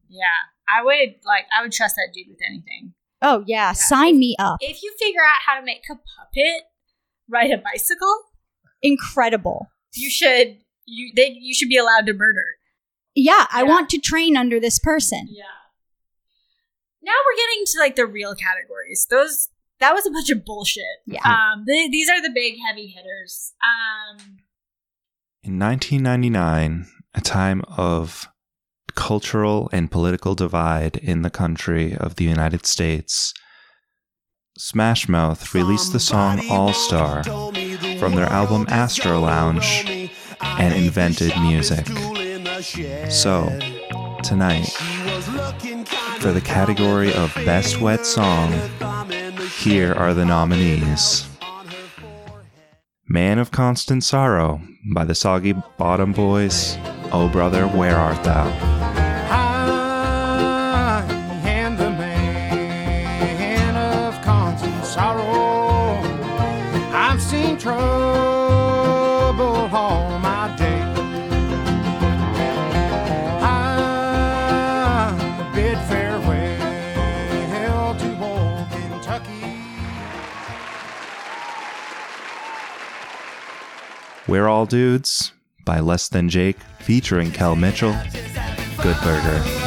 Yeah. I would like I would trust that dude with anything. Oh yeah, sign me up. If you figure out how to make a puppet ride a bicycle, Incredible. you should you they you should be allowed to murder. Yeah, I want to train under this person. Yeah. Now we're getting to like the real categories. Those that was a bunch of bullshit. Yeah. Um, the, these are the big heavy hitters. Um, In 1999, a time of cultural and political divide in the country of the United States, Smash Mouth released the song All Star from their album Astro Lounge and invented music. So, tonight, for the category of Best Wet Song, here are the nominees Man of Constant Sorrow by the Soggy Bottom Boys. Oh, brother, where art thou? We're All Dudes by Less Than Jake featuring Kel Mitchell. Good Burger.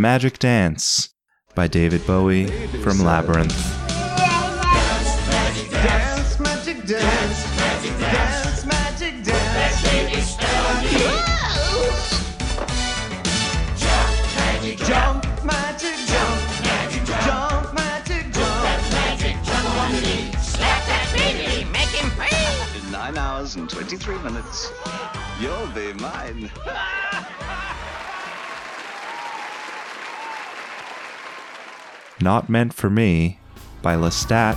Magic Dance by David Bowie from Labyrinth. Dance, magic dance. Dance, magic dance. Jump, magic jump. Jump, magic jump. In nine hours and 23 minutes, you'll be mine. Not Meant for Me by Lestat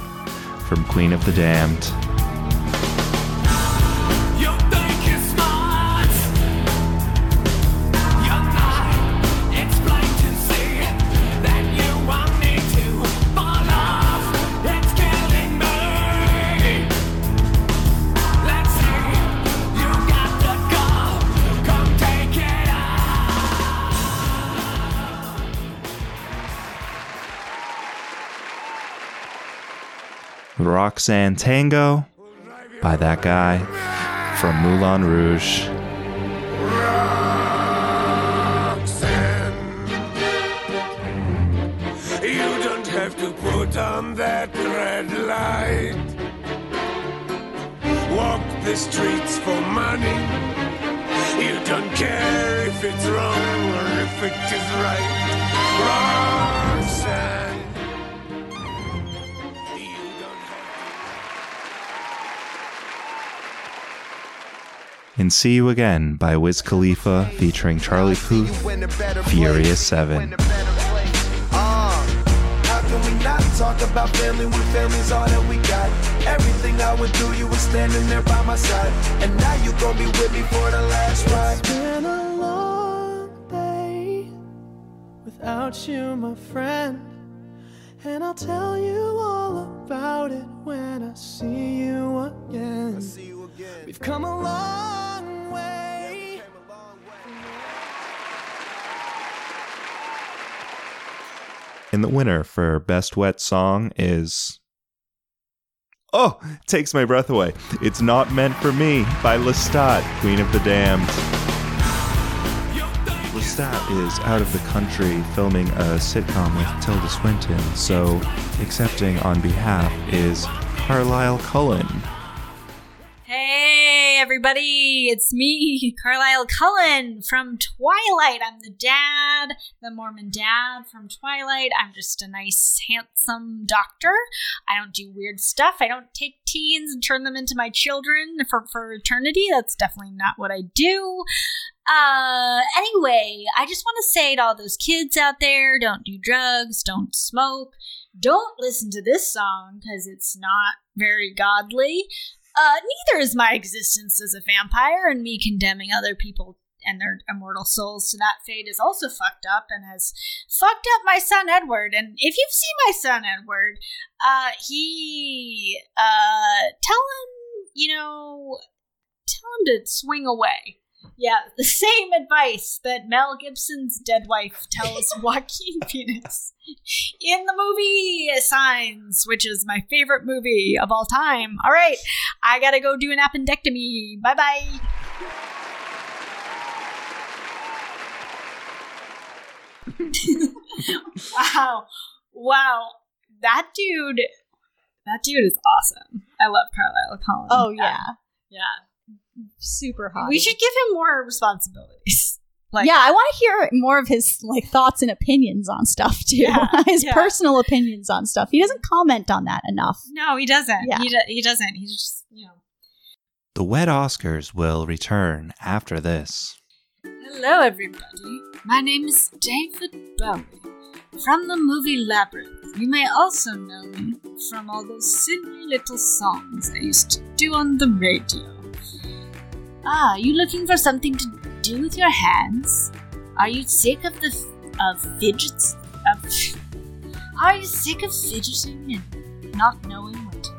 from Queen of the Damned. Roxanne Tango by that guy from Moulin Rouge. You don't have to put on that red light. Walk the streets for money. You don't care if it's wrong or if it is right. Roxanne. And See You Again by Wiz Khalifa featuring Charlie Puth, Furious 7. Uh, how can we not talk about family when family's all that we got? Everything I would do, you were standing there by my side. And now you gon' be with me for the last ride. It's been a long day without you, my friend. And I'll tell you all about it when I see you again. We've come a long way. And the winner for Best Wet Song is. Oh, takes my breath away. It's Not Meant for Me by Lestat, Queen of the Damned. Lestat is out of the country filming a sitcom with Tilda Swinton, so accepting on behalf is Carlisle Cullen. Hey, everybody, it's me, Carlisle Cullen from Twilight. I'm the dad, the Mormon dad from Twilight. I'm just a nice, handsome doctor. I don't do weird stuff. I don't take teens and turn them into my children for, for eternity. That's definitely not what I do. Uh, anyway, I just want to say to all those kids out there don't do drugs, don't smoke, don't listen to this song because it's not very godly. Uh, neither is my existence as a vampire, and me condemning other people and their immortal souls to that fate is also fucked up and has fucked up my son Edward. And if you've seen my son Edward, uh, he, uh, tell him, you know, tell him to swing away. Yeah, the same advice that Mel Gibson's dead wife tells Joaquin Phoenix in the movie Signs, which is my favorite movie of all time. All right, I gotta go do an appendectomy. Bye bye. wow, wow, that dude, that dude is awesome. I love Carlisle Collins. Oh, yeah. Yeah. Super hot. We should give him more responsibilities. Like, yeah, I want to hear more of his like thoughts and opinions on stuff too. Yeah, his yeah. personal opinions on stuff. He doesn't comment on that enough. No, he doesn't. Yeah. He, do- he doesn't. He just, you know. The Wet Oscars will return after this. Hello, everybody. My name is David Bowie from the movie Labyrinth. You may also know me from all those silly little songs I used to do on the radio. Ah, you looking for something to do with your hands? Are you sick of the of fidgets? Of are you sick of fidgeting and not knowing what to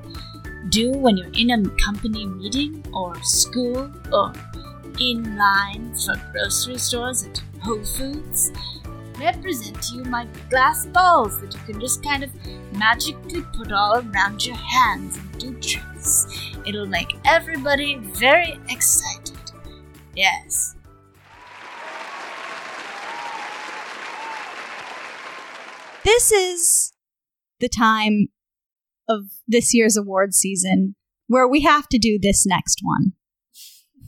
do when you're in a company meeting or school or in line for grocery stores at Whole Foods? May I present to you my glass balls that you can just kind of magically put all around your hands and do tricks. It'll make everybody very excited. Yes. This is the time of this year's award season where we have to do this next one.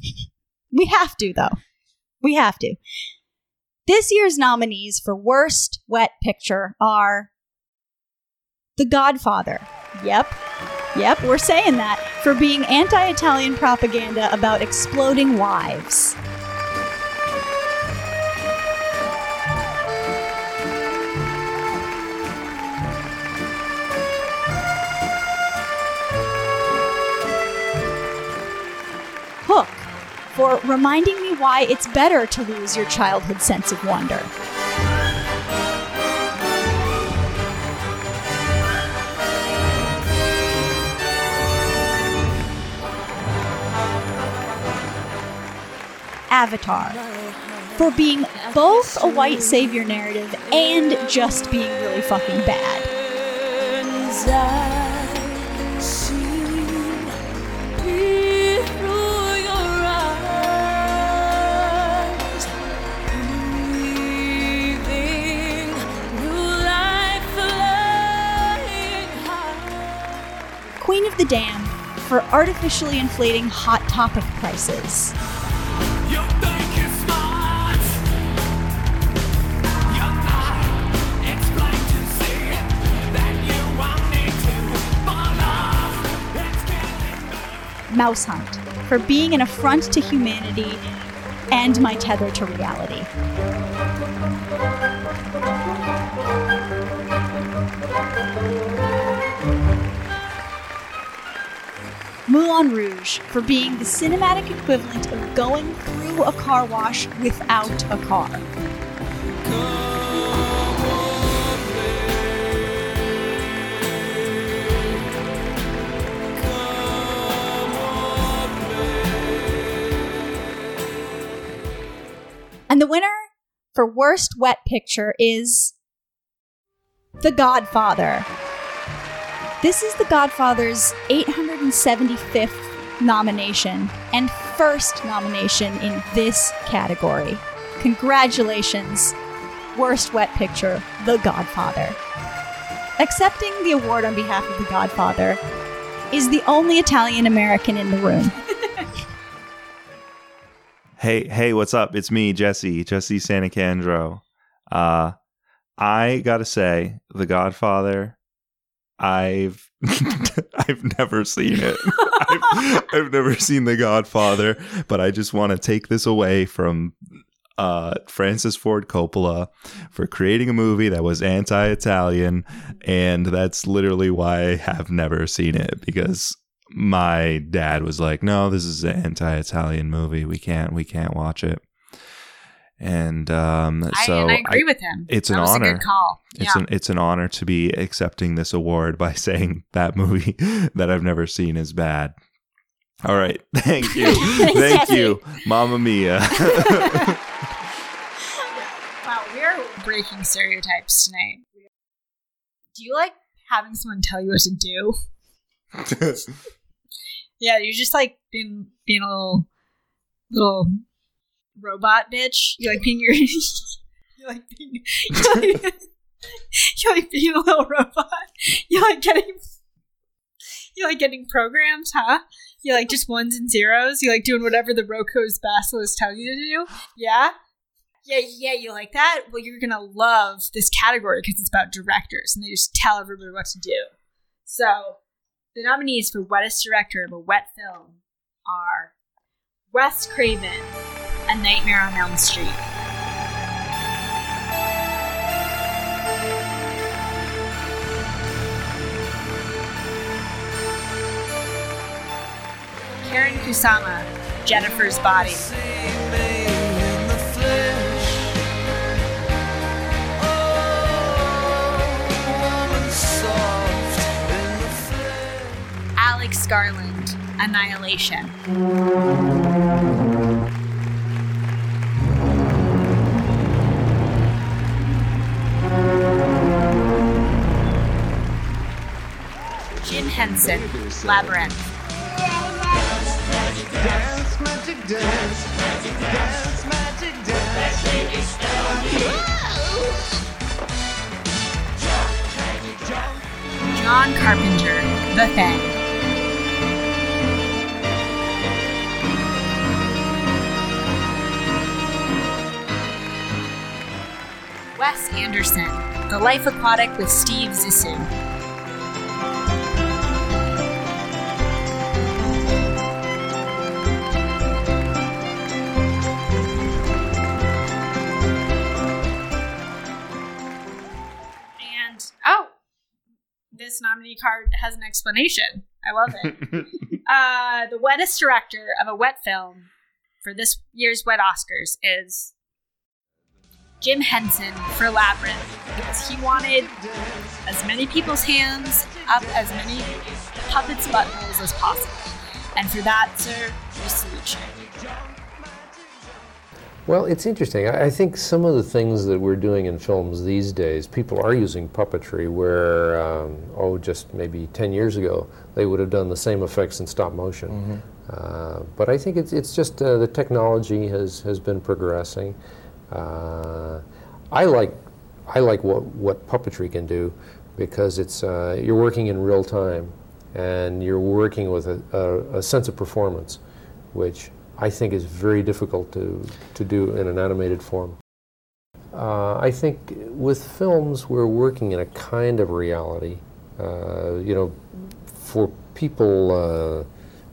we have to, though. We have to. This year's nominees for Worst Wet Picture are The Godfather. Yep. Yep, we're saying that for being anti Italian propaganda about exploding wives. For reminding me why it's better to lose your childhood sense of wonder. Avatar for being both a white savior narrative and just being really fucking bad. Queen of the Damned for artificially inflating hot topic prices. Mouse Hunt for being an affront to humanity and my tether to reality. Moulin Rouge for being the cinematic equivalent of going through a car wash without a car. And the winner for Worst Wet Picture is The Godfather. This is The Godfather's 875th nomination and first nomination in this category. Congratulations, Worst Wet Picture, The Godfather. Accepting the award on behalf of The Godfather is the only Italian American in the room. Hey, hey, what's up? It's me, Jesse, Jesse Santacandro. Uh, I gotta say, The Godfather. I've I've never seen it. I've, I've never seen The Godfather, but I just want to take this away from uh, Francis Ford Coppola for creating a movie that was anti-Italian, and that's literally why I have never seen it because my dad was like, "No, this is an anti-Italian movie. We can't, we can't watch it." And um, I- so and I agree with him. It's That an honor. It's Yeah. an it's an honor to be accepting this award by saying that movie that I've never seen is bad. All right, thank you, thank you, Mamma Mia. Wow, we're breaking stereotypes tonight. Do you like having someone tell you what to do? Yeah, you're just like being being a little little robot bitch. You like being your you like being you like, you like being a little robot. You like getting you like getting programmed, huh? You like just ones and zeros? You like doing whatever the Roko's Basilisk tells you to do? Yeah? Yeah, yeah, you like that? Well, you're gonna love this category because it's about directors and they just tell everybody what to do. So, the nominees for Wettest Director of a Wet Film are Wes Craven, A Nightmare on Elm Street. Karyn Kusama, Jennifer's Body. Alex Garland, Annihilation. Henson, Labyrinth. Dance, magic dance. Dance, magic dance. John Carpenter, The Thing. Wes Anderson, The Life Aquatic with Steve Zissou. This nominee card has an explanation. I love it. uh, the wettest director of a wet film for this year's Wet Oscars is Jim Henson for Labyrinth because he wanted as many people's hands up as many puppets' buttholes as possible. And for that, sir, we salute you. Well, it's interesting. I I think some of the things that we're doing in films these days, people are using puppetry where, um, oh, just maybe 10 years ago, they would have done the same effects in stop motion. Uh, but I think it's, it's just uh, the technology has, has been progressing. Uh, I like I like what, what puppetry can do because it's uh, you're working in real time and you're working with a, a, a sense of performance, which I think is very difficult to, to do in an animated form. Uh, I think with films we're working in a kind of reality. Uh, you know, for people uh,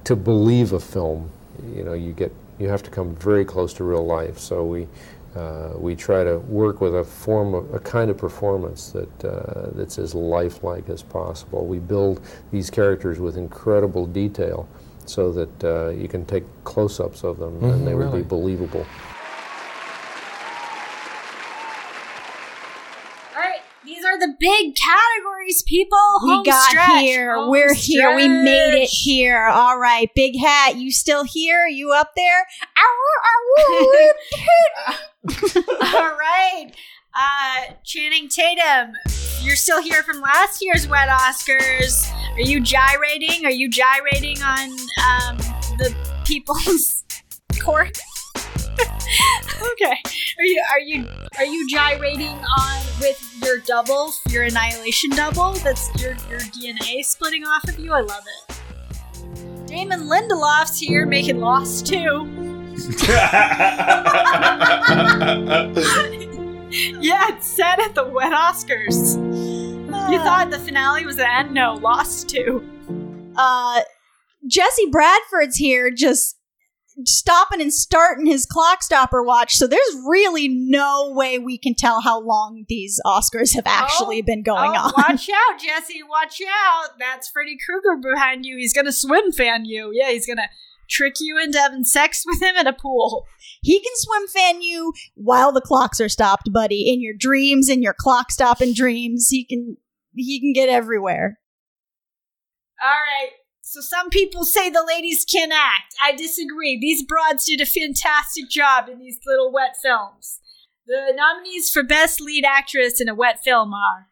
to believe a film, you know, you get you have to come very close to real life. So we uh, we try to work with a form of a kind of performance that uh, that's as lifelike as possible. We build these characters with incredible detail, so that uh, you can take close-ups of them Mhm, and they would be believable. All right, these are the big categories, people. We Home got stretch, here. home We're here. We made it here. All right, Big Hat, you still here? You up there? Ow, ow, All right. Uh, Channing Tatum, you're still here from last year's Wet Oscars. Are you gyrating? Are you gyrating on um, the people's court? okay. Are you are you are you gyrating on with your double, your annihilation double? That's your your DNA splitting off of you. I love it. Damon Lindelof's here making Lost 2. yeah, it's set at the Wet Oscars. You thought the finale was the end? No, Lost 2. Uh, Jesse Bradford's here just stopping and starting his clock stopper watch. So there's really no way we can tell how long these Oscars have actually been going oh, on. Watch out, Jesse! Watch out! That's Freddy Krueger behind you. He's gonna swim fan you. Yeah, he's gonna trick you into having sex with him in a pool. He can swim fan you while the clocks are stopped, buddy. In your dreams, in your clock stopping dreams, he can he can get everywhere. All right. So some people say the ladies can act. I disagree. These broads did a fantastic job in these little wet films. The nominees for Best Lead Actress in a Wet Film are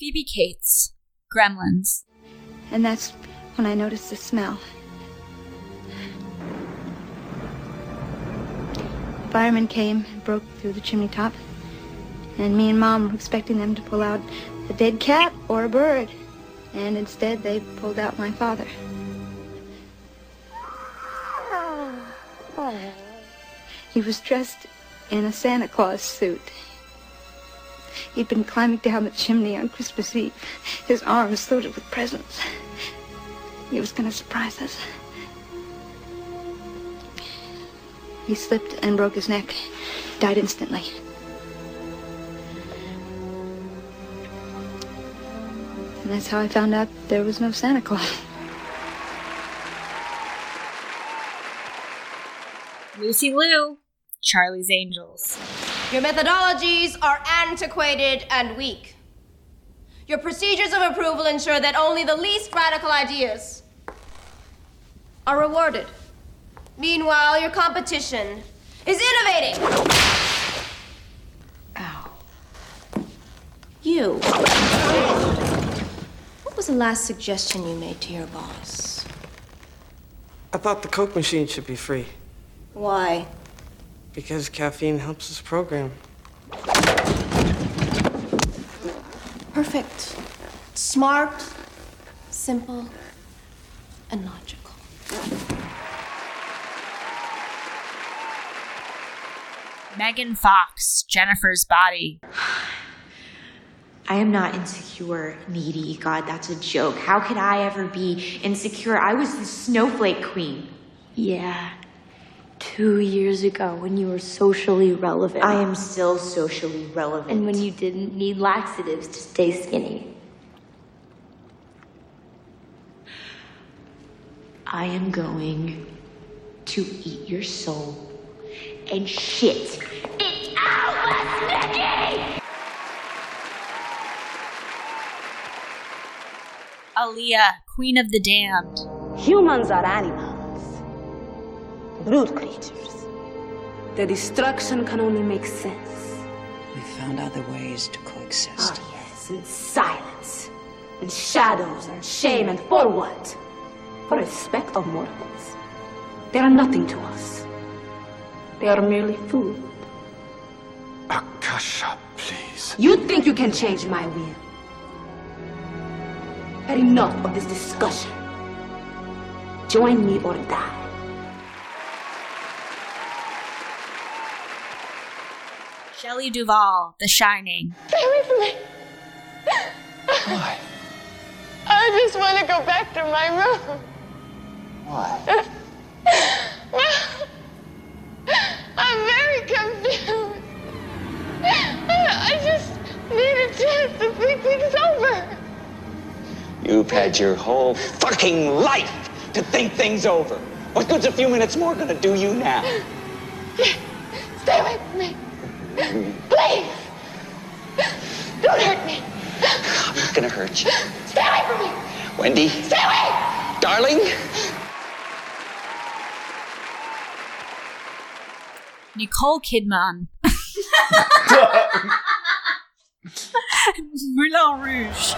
Phoebe Cates, Gremlins, And that's when I noticed the smell. Firemen came and broke through the chimney top, and me and Mom were expecting them to pull out a dead cat or a bird, and instead they pulled out my father. He was dressed in a Santa Claus suit. He'd been climbing down the chimney on Christmas Eve, his arms loaded with presents. He was going to surprise us. He slipped and broke his neck, died instantly. And that's how I found out there was no Santa Claus. Lucy Liu, Charlie's Angels. Your methodologies are antiquated and weak. Your procedures of approval ensure that only the least radical ideas are rewarded. Meanwhile, your competition is innovating. Ow. You. What was the last suggestion you made to your boss? I thought the Coke machine should be free Why? because caffeine helps us program. Perfect. Smart, simple, and logical. Megan Fox, Jennifer's Body. I am not insecure, needy. God, that's a joke. How could I ever be insecure? I was the snowflake queen. Yeah. Two years ago when you were socially relevant. I am still socially relevant. And when you didn't need laxatives to stay skinny. I am going to eat your soul and shit it out, Mickey! Aaliyah, Queen of the Damned. Humans are animals, brute creatures. Their destruction can only make sense. We found other ways to coexist. Oh, yes, in silence, in shadows, and shame, and for what? For respect of mortals. They are nothing to us. They are merely food. Akasha, please. You think you can change my will? Had enough of this discussion. Join me or die. Shelley Duvall, The Shining. Stay away from me. Why? I just want to go back to my room. Why? I'm very confused. I just need a chance to think things over. You've had your whole fucking life to think things over. What good's a few minutes more gonna do you now? Stay away from me. Please. Don't hurt me. I'm not gonna hurt you. Stay away from me. Wendy, Stay away. darling, Nicole Kidman. Moulin Rouge.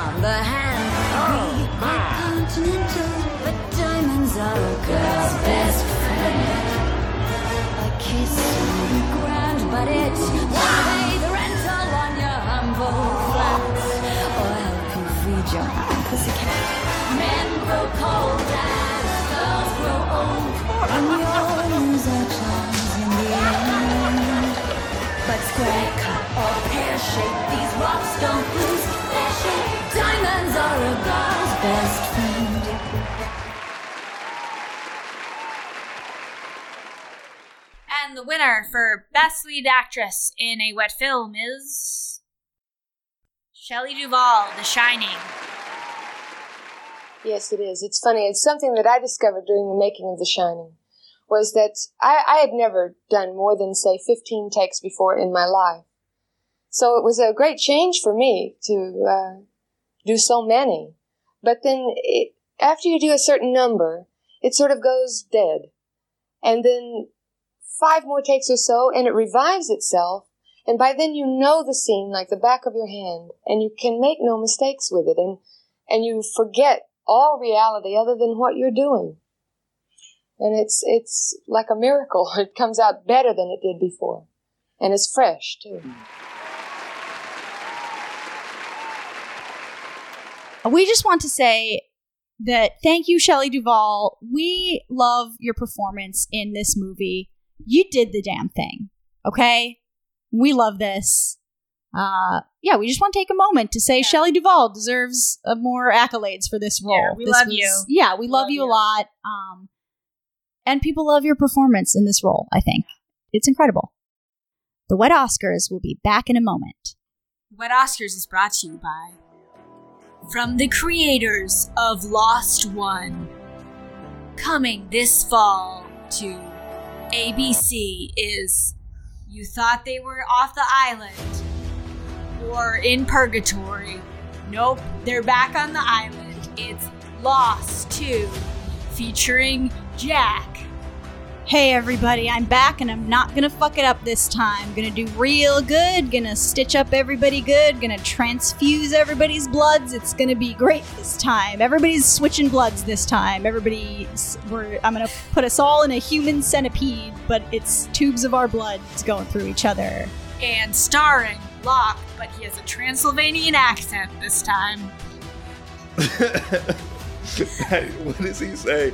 on the hand. Oh, we are continental, but diamonds are a girl's best friend. A kiss will be grand, but it won't pay the rental on your humble flats, or help you feed your pussycat. Men grow cold as girls grow old, and the winner for Best Lead Actress in a Wet Film is. Shelley Duvall, The Shining. Yes, it is. It's funny. It's something that I discovered during the making of The Shining. Was that I, I had never done more than say 15 takes before in my life. So it was a great change for me to uh, do so many. But then it, after you do a certain number, it sort of goes dead. And then five more takes or so, and it revives itself. And by then you know the scene like the back of your hand, and you can make no mistakes with it, and and you forget all reality other than what you're doing. And it's it's like a miracle. It comes out better than it did before, and it's fresh too. We just want to say that thank you, Shelley Duvall. We love your performance in this movie. You did the damn thing. Okay? We love this. Uh yeah, we just want to take a moment to say Shelley Duvall deserves uh, more accolades for this role. Yeah, we This love was- you. Yeah, we love, you a lot. Um and people love your performance in this role, I think. It's incredible. The Wet Oscars will be back in a moment. Wet Oscars is brought to you by from the creators of Lost One. Coming this fall to ABC is You Thought They Were Off the Island or in Purgatory. Nope, they're back on the island. It's Lost 2 featuring Jack. Hey everybody, I'm back and I'm not gonna fuck it up this time. Gonna do real good, gonna stitch up everybody good, gonna transfuse everybody's bloods. It's gonna be great this time. Everybody's switching bloods this time. Everybody's we're I'm gonna put us all in a human centipede, but it's tubes of our bloods going through each other. And starring Locke, but he has a Transylvanian accent this time. what does he say?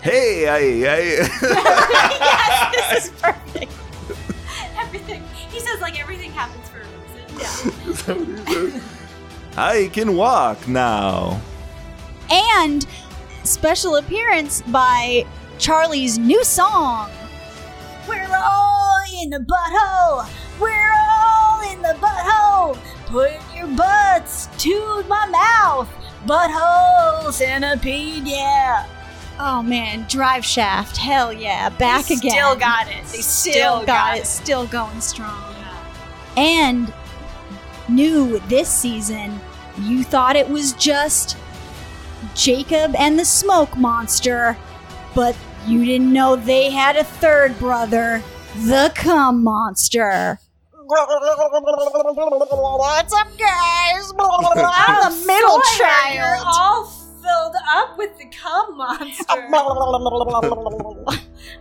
Hey, I, I. yes, this is perfect. everything. He says like everything happens for a reason. Yeah. Is that what he says? I can walk now. And special appearance by Charlie's new song. We're all in the butthole. We're all in the butthole. Put your butts to my mouth. Butthole centipede, yeah. Oh man, Drive Shaft, hell yeah, back They again. still got it. They still got it. still going strong. And new this season, you thought it was just Jacob and the Smoke Monster, but you didn't know they had a third brother, the Cum Monster. What's up, guys? I'm the middle Sawyer, child. You're all filled up with the cum monster.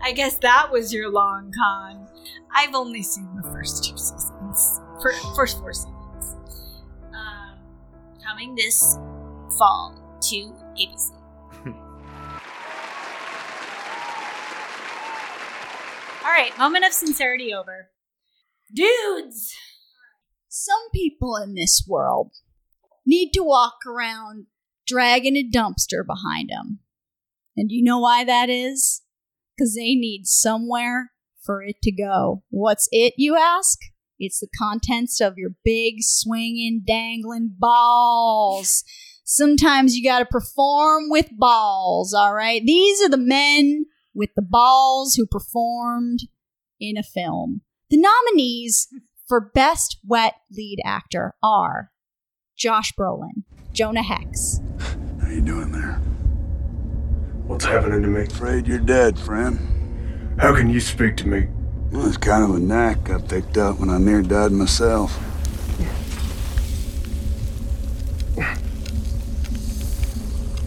I guess that was your long con. I've only seen the first two seasons. For, first four seasons. Um, coming this fall to ABC. All right, moment of sincerity over. Dudes! Some people in this world need to walk around dragging a dumpster behind them. And you know why that is? Because they need somewhere for it to go. What's it, you ask? It's the contents of your big, swinging, dangling balls. Sometimes you gotta perform with balls, alright? These are the men with the balls who performed in a film. The nominees for Best Wet Lead Actor are Josh Brolin, Jonah Hex, How you doing there? What's happening to me? Afraid you're dead, friend. How can you speak to me? Well, it's kind of a knack I picked up when I near died myself.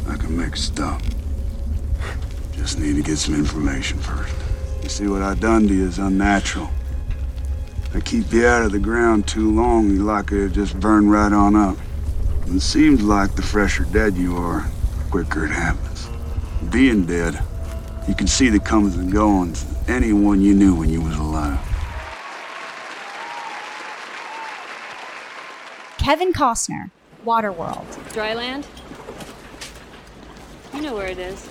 I can make stuff. Just need to get some information first. You see, what I done to you is unnatural. I keep you out of the ground too long, you're likely to just burn right on up. It seems like the fresher dead you are, the quicker it happens. Being dead, you can see the comings and goings of anyone you knew when you was alive. Kevin Costner, Waterworld, Dryland? You know where it is.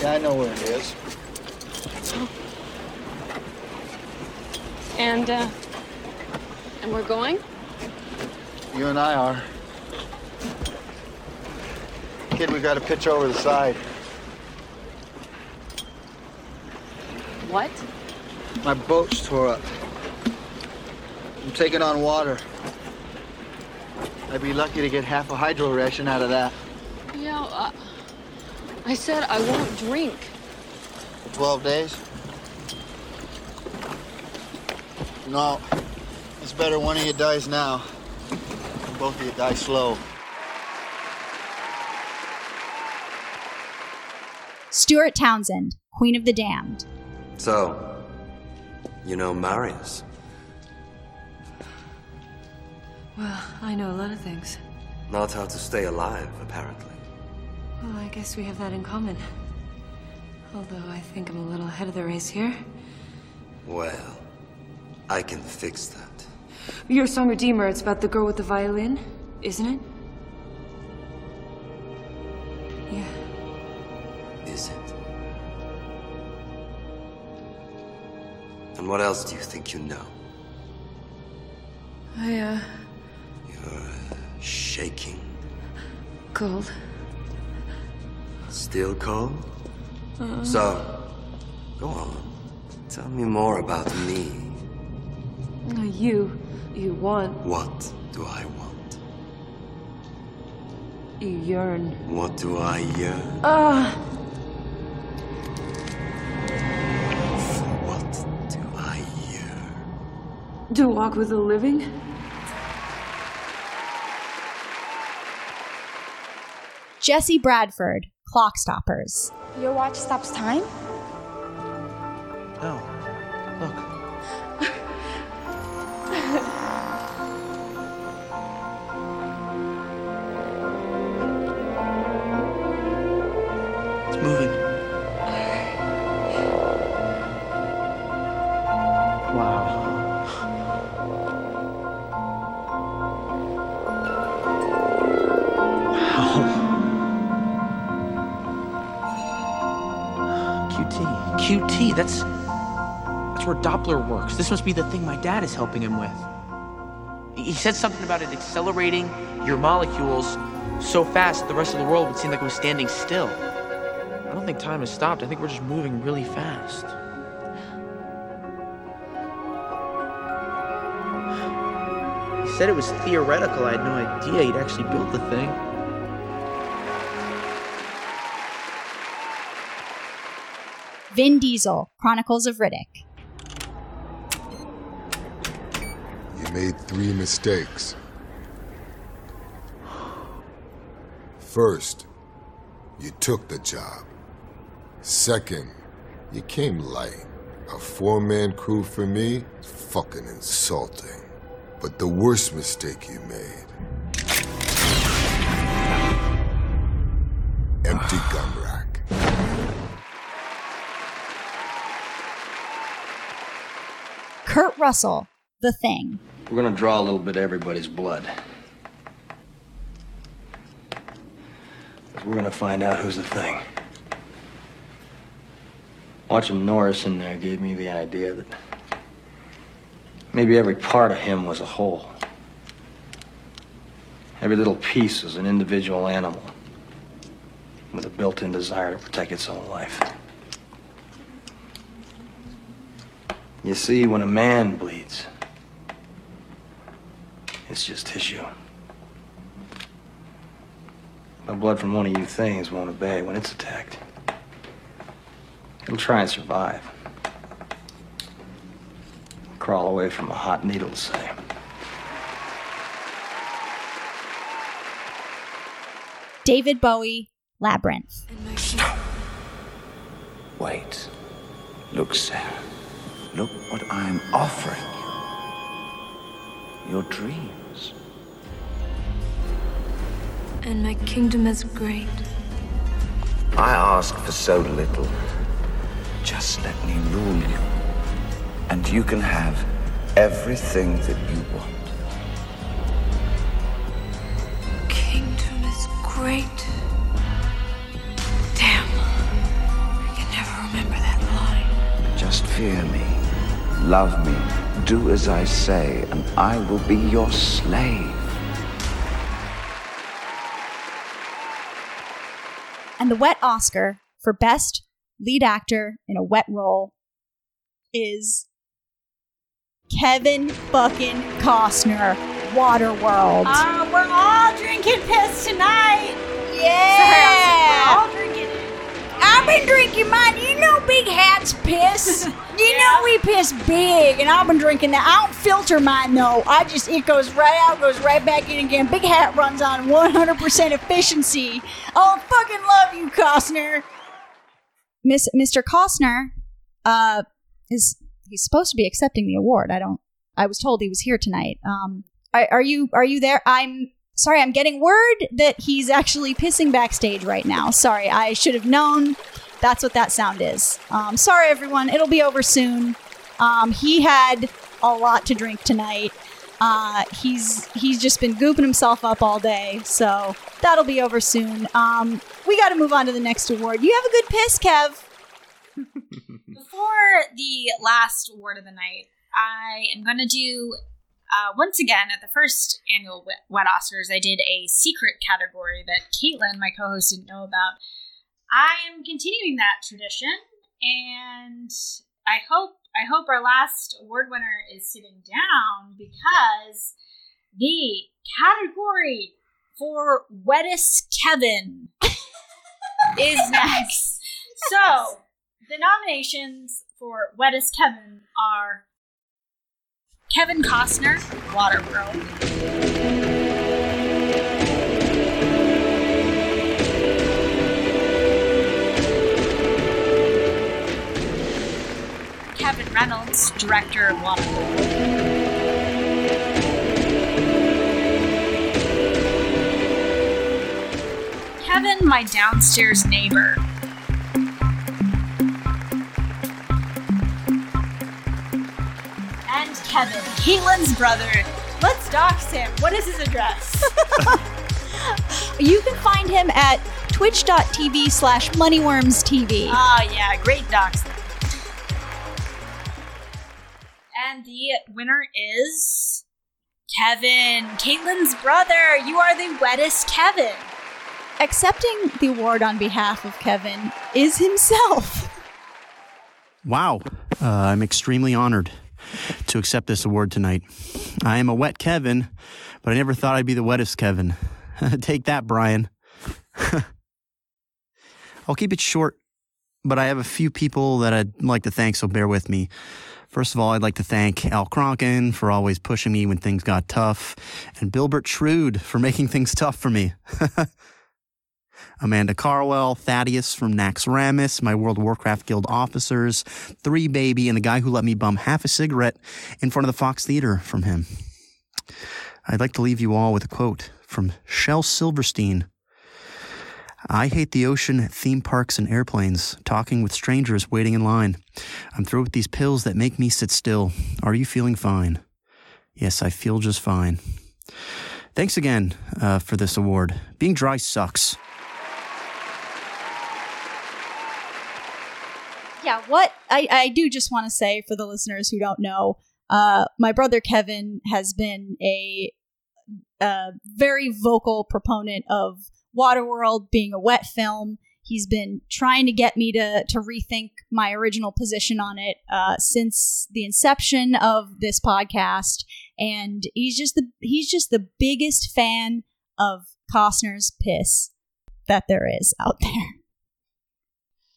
Yeah, I know where it is. Oh. And, uh, and we're going? You and I are. Kid, we've got to pitch over the side. What? My boat's tore up. I'm taking on water. I'd be lucky to get half a hydro ration out of that. Yeah, uh, I said I won't drink. For 12 days? No. It's better one of you dies now. than Both of you die slow. Stuart Townsend, Queen of the Damned, So, you know Marius. Well, I know a lot of things. Not how to stay alive, apparently. Well, I guess we have that in common. Although I think I'm a little ahead of the race here. Well, I can fix that. Your song Redeemer, it's about the girl with the violin, isn't it? Yeah. Is it? And what else do you think you know? I, uh, You're uh, Shaking. cold. Still cold? Uh, So, go on. Tell me more about me. No, you, you want, What do I want? you yearn. What do I yearn? Ah! What do I yearn? To walk with the living? Jesse Bradford, Clockstoppers. Your watch stops time? No. Look. Doppler works. This must be the thing my dad is helping him with. He said something about it accelerating your molecules so fast the rest of the world would seem like it was standing still. I don't think time has stopped. I think we're just moving really fast. He said it was theoretical. I had no idea he'd actually built the thing. Vin Diesel, Chronicles of Riddick. Three mistakes. First, you took the job. Second, you came light. A four man crew for me is fucking insulting. But the worst mistake you made empty gun rack. Kurt Russell, The Thing. We're gonna draw a little bit of everybody's blood. We're gonna find out who's the thing. Watching Norris in there gave me the idea that maybe every part of him was a whole. Every little piece was an individual animal with a built in desire to protect its own life. You see, when a man bleeds, it's just tissue. The blood from one of you things won't obey when it's attacked. It'll try and survive. Crawl away from a hot needle, say. David Bowie, Labyrinth. Wait. Look, Sarah. Look what I'm offering you. Your dreams. And my kingdom is great. I ask for so little. Just let me rule you. And you can have everything that you want. Kingdom is great. Damn. I can never remember that line. Just fear me. Love me. Do as I say, and I will be your slave. And the wet Oscar for Best Lead Actor in a Wet Role is Kevin fucking Costner, Waterworld. Uh, we're all drinking piss tonight. Yeah. Sorry, I've been drinking mine. You know Big Hat's piss. You know we piss big, and I've been drinking that. I don't filter mine though. I just it goes right out, goes right back in again. Big Hat runs on 100% efficiency. Oh, fucking love you, Costner. Miss Mr. Costner, uh, is he's supposed to be accepting the award. I don't. I was told he was here tonight. Um, are, are you are you there? I'm Sorry, I'm getting word that he's actually pissing backstage right now. Sorry, I should have known. That's what that sound is. Um, sorry, everyone. It'll be over soon. Um, he had a lot to drink tonight. Uh, he's he's just been gooping himself up all day, so that'll be over soon. Um, we got to move on to the next award. You have a good piss, Kev. Before the last award of the night, I am going to do uh, once again at the first annual Wet- Oscars. I did a secret category that Caitlin, my co-host, didn't know about. I am continuing that tradition, and I hope I hope our last award winner is sitting down because the category for wettest Kevin is next. So the nominations for wettest Kevin are Kevin Costner, Waterworld. Kevin Reynolds, director of Waterworld. Kevin, my downstairs neighbor. Kevin, Caitlin's brother. Let's dox him. What is his address? You can find him at twitch.tv slash moneywormstv. Ah, yeah, great dox. And the winner is Kevin, Caitlin's brother. You are the wettest Kevin. Accepting the award on behalf of Kevin is himself. Wow. Uh, I'm extremely honored to accept this award tonight. I am a wet Kevin, but I never thought I'd be the wettest Kevin. Take that, Brian. I'll keep it short, but I have a few people that I'd like to thank, so bear with me. First of all, I'd like to thank Al Cronkin for always pushing me when things got tough, and Bilbert Shrewd for making things tough for me. Amanda Carwell, Thaddeus from Naxxramas, my World Warcraft Guild officers, Three Baby, and the guy who let me bum half a cigarette in front of the Fox Theater from him. I'd like to leave you all with a quote from Shel Silverstein. I hate the ocean, theme parks, and airplanes, talking with strangers waiting in line. I'm through with these pills that make me sit still. Are you feeling fine? Yes, I feel just fine. Thanks again uh, for this award. Being dry sucks. Yeah, what I, I do just want to say for the listeners who don't know, uh, my brother Kevin has been a, a very vocal proponent of Waterworld being a wet film. He's been trying to get me to to rethink my original position on it uh, since the inception of this podcast, and he's just the he's just the biggest fan of Costner's piss that there is out there.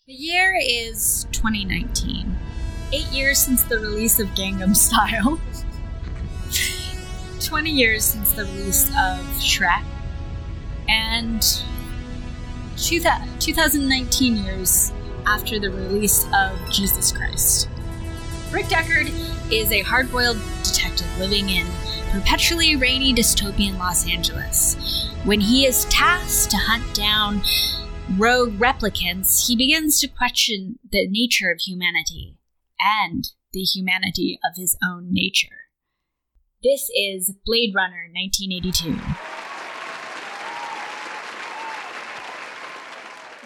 The year is 2019. Eight years since the release of Gangnam Style. 20 years since the release of Shrek. And 2000 2019 years after the release of Jesus Christ. Rick Deckard is a hard boiled detective living in perpetually rainy dystopian Los Angeles. When he is tasked to hunt down rogue replicants, he begins to question the nature of humanity and the humanity of his own nature. This is Blade Runner 1982.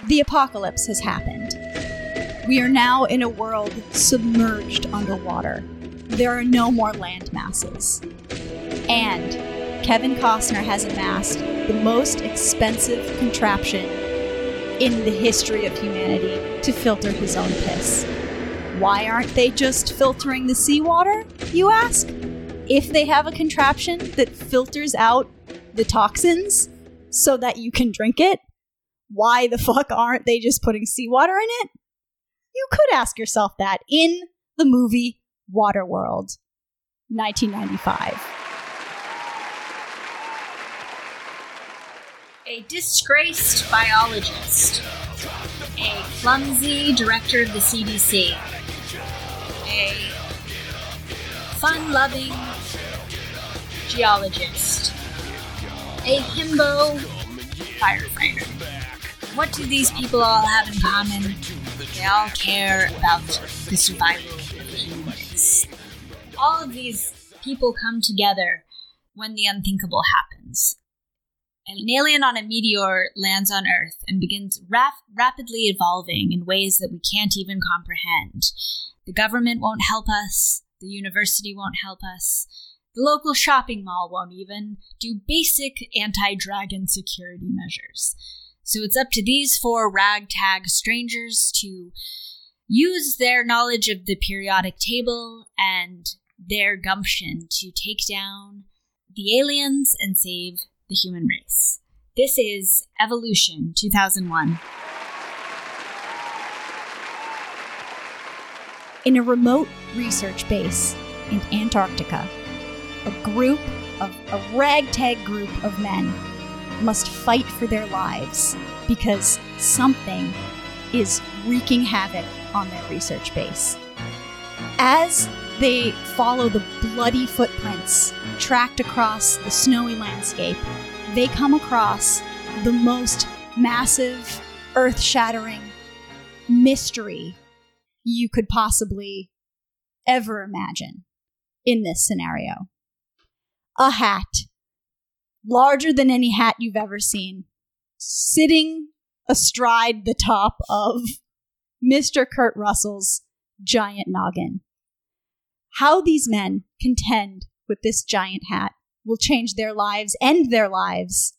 The apocalypse has happened. We are now in a world submerged underwater. There are no more land masses. And Kevin Costner has amassed the most expensive contraption in the history of humanity to filter his own piss. Why aren't they just filtering the seawater, you ask? If they have a contraption that filters out the toxins so that you can drink it, why the fuck aren't they just putting seawater in it? You could ask yourself that in the movie Waterworld, 1995. A disgraced biologist, a clumsy director of the CDC, a fun loving geologist, a himbo firefighter. What do these people all have in common? They all care about the survival of the human race. All of these people come together when the unthinkable happens. An alien on a meteor lands on Earth and begins rap- rapidly evolving in ways that we can't even comprehend. The government won't help us, the university won't help us, the local shopping mall won't even do basic anti dragon security measures. So it's up to these four ragtag strangers to use their knowledge of the periodic table and their gumption to take down the aliens and save the human race. This is Evolution 2001. In a remote research base in Antarctica, a group of a ragtag group of men must fight for their lives because something is wreaking havoc on their research base. As they follow the bloody footprints tracked across the snowy landscape, they come across the most massive, earth shattering mystery you could possibly ever imagine in this scenario. A hat, larger than any hat you've ever seen, sitting astride the top of Mr. Kurt Russell's giant noggin. How these men contend with this giant hat will change their lives, end their lives,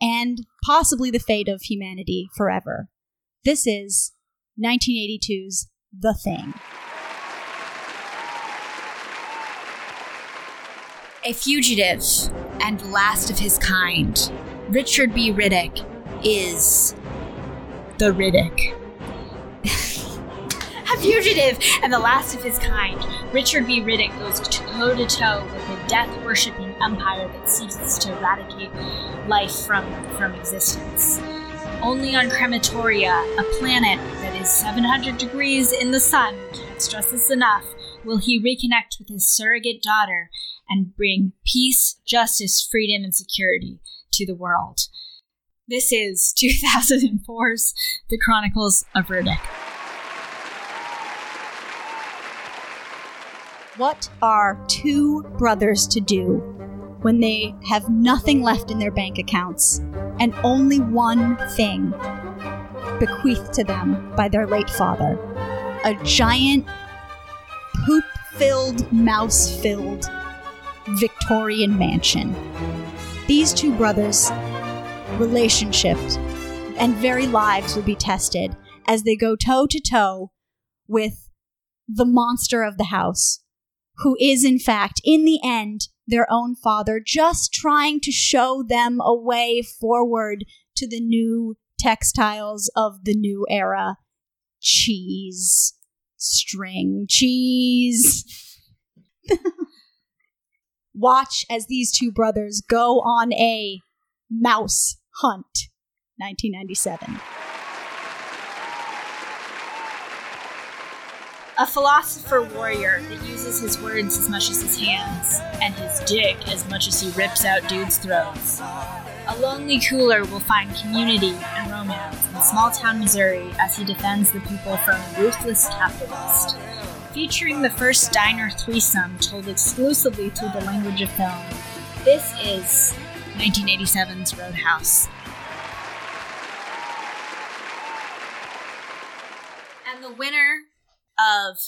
and possibly the fate of humanity forever. This is 1982's The Thing. A fugitive and last of his kind, Richard B. Riddick is the Riddick. A fugitive and the last of his kind, Richard B. Riddick goes toe to toe with a death worshipping empire that seeks to eradicate life from, from existence. Only on Crematoria, a planet that is 700 degrees in the sun, can't stress this enough, will he reconnect with his surrogate daughter and bring peace, justice, freedom, and security to the world. This is 2004's The Chronicles of Riddick. What are two brothers to do when they have nothing left in their bank accounts and only one thing bequeathed to them by their late father? A giant, poop filled, mouse filled Victorian mansion. These two brothers' relationships and very lives will be tested as they go toe to toe with the monster of the house, who is, in fact, in the end, their own father, just trying to show them a way forward to the new textiles of the new era cheese, string cheese. Watch as these two brothers go on a mouse hunt. 1997. A philosopher warrior that uses his words as much as his hands, and his dick as much as he rips out dudes' throats. A lonely cooler will find community and romance in small town Missouri as he defends the people from a ruthless capitalist. Featuring the first diner threesome told exclusively through the language of film, this is 1987's Roadhouse. And the winner of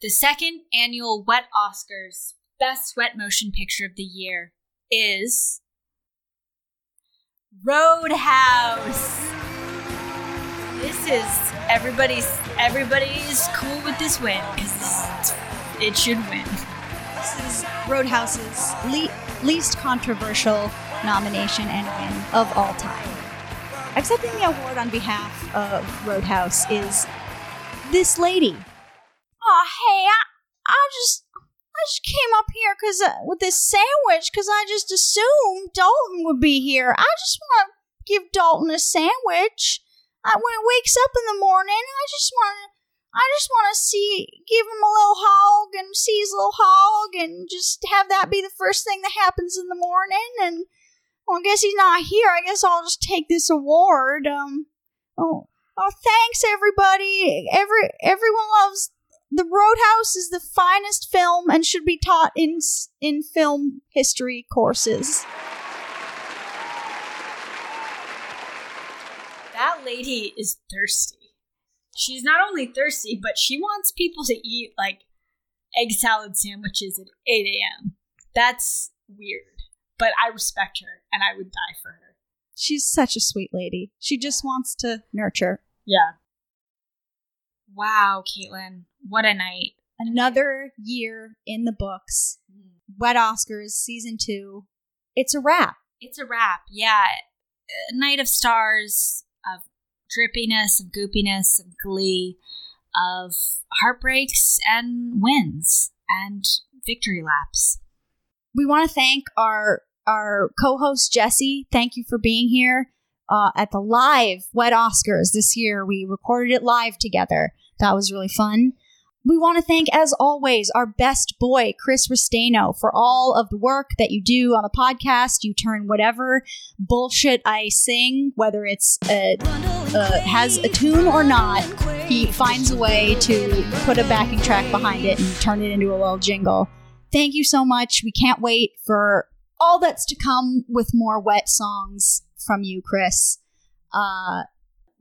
the second annual Wet Oscars Best Wet Motion Picture of the Year is Roadhouse. This is everybody's everybody's cool with this win because it should win. This is Roadhouse's le- least controversial nomination and win of all time. Accepting the award on behalf of Roadhouse is this lady. Oh, hey, I, I just, I just came up here because uh, with this sandwich because I just assumed Dalton would be here. I just want to give Dalton a sandwich. I, when he wakes up in the morning, I just want to. I just want to see, give him a little hog and see his little hog and just have that be the first thing that happens in the morning. And Well, I guess he's not here. I guess I'll just take this award. Um. Oh. Oh, thanks everybody. Every everyone loves the Roadhouse is the finest film and should be taught in in film history courses. That lady is thirsty. She's not only thirsty, but she wants people to eat like egg salad sandwiches at 8 a.m. That's weird, but I respect her and I would die for her. She's such a sweet lady. She just wants to nurture. Yeah. Wow, Caitlin, what a night. Another year in the books. Wet Oscars season 2. It's a wrap. It's a wrap. Yeah. A night of stars, of drippiness, of goopiness, of glee, of heartbreaks and wins and victory laps. We want to thank our our co-host Jesse. Thank you for being here uh, at the live Wet Oscars this year. We recorded it live together. That was really fun. We want to thank, as always, our best boy, Chris Restaino, for all of the work that you do on the podcast. You turn whatever bullshit I sing, whether it's a, uh, has a tune or not, he finds a way to put a backing track behind it and turn it into a little jingle. Thank you so much. We can't wait for all that's to come with more wet songs from you, Chris. Uh,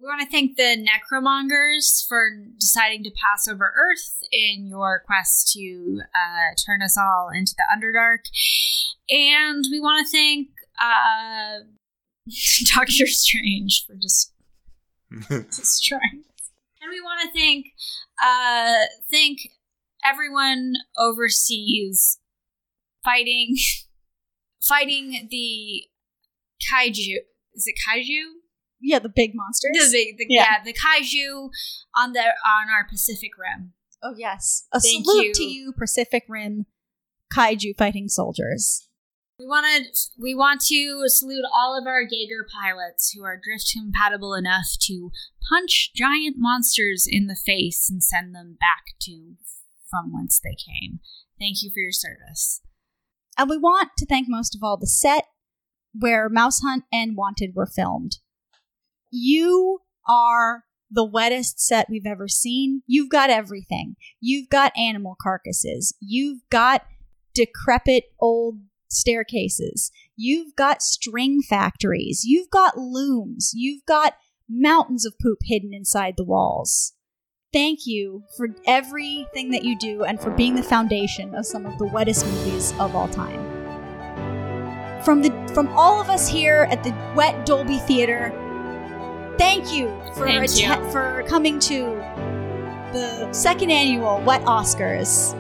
We want to thank the Necromongers for deciding to pass over Earth in your quest to uh, turn us all into the Underdark. And we want to thank uh, Doctor Strange for just destroying us. And we want to thank uh, thank everyone overseas fighting fighting the kaiju. Is it kaiju? Yeah, the big monsters. The big, the, Yeah. yeah. the kaiju on the on our Pacific Rim. Oh yes, a Thank salute you. to you, Pacific Rim kaiju fighting soldiers. We want to we want to salute all of our Jaeger pilots who are drift compatible enough to punch giant monsters in the face and send them back to from whence they came. Thank you for your service. And we want to thank most of all the set where Mouse Hunt and Wanted were filmed. You are the wettest set we've ever seen. You've got everything. You've got animal carcasses. You've got decrepit old staircases. You've got string factories. You've got looms. You've got mountains of poop hidden inside the walls. Thank you for everything that you do and for being the foundation of some of the wettest movies of all time. From the from all of us here at the Wet Dolby Theater, thank you for Thank you. for coming to the second annual Wet Oscars.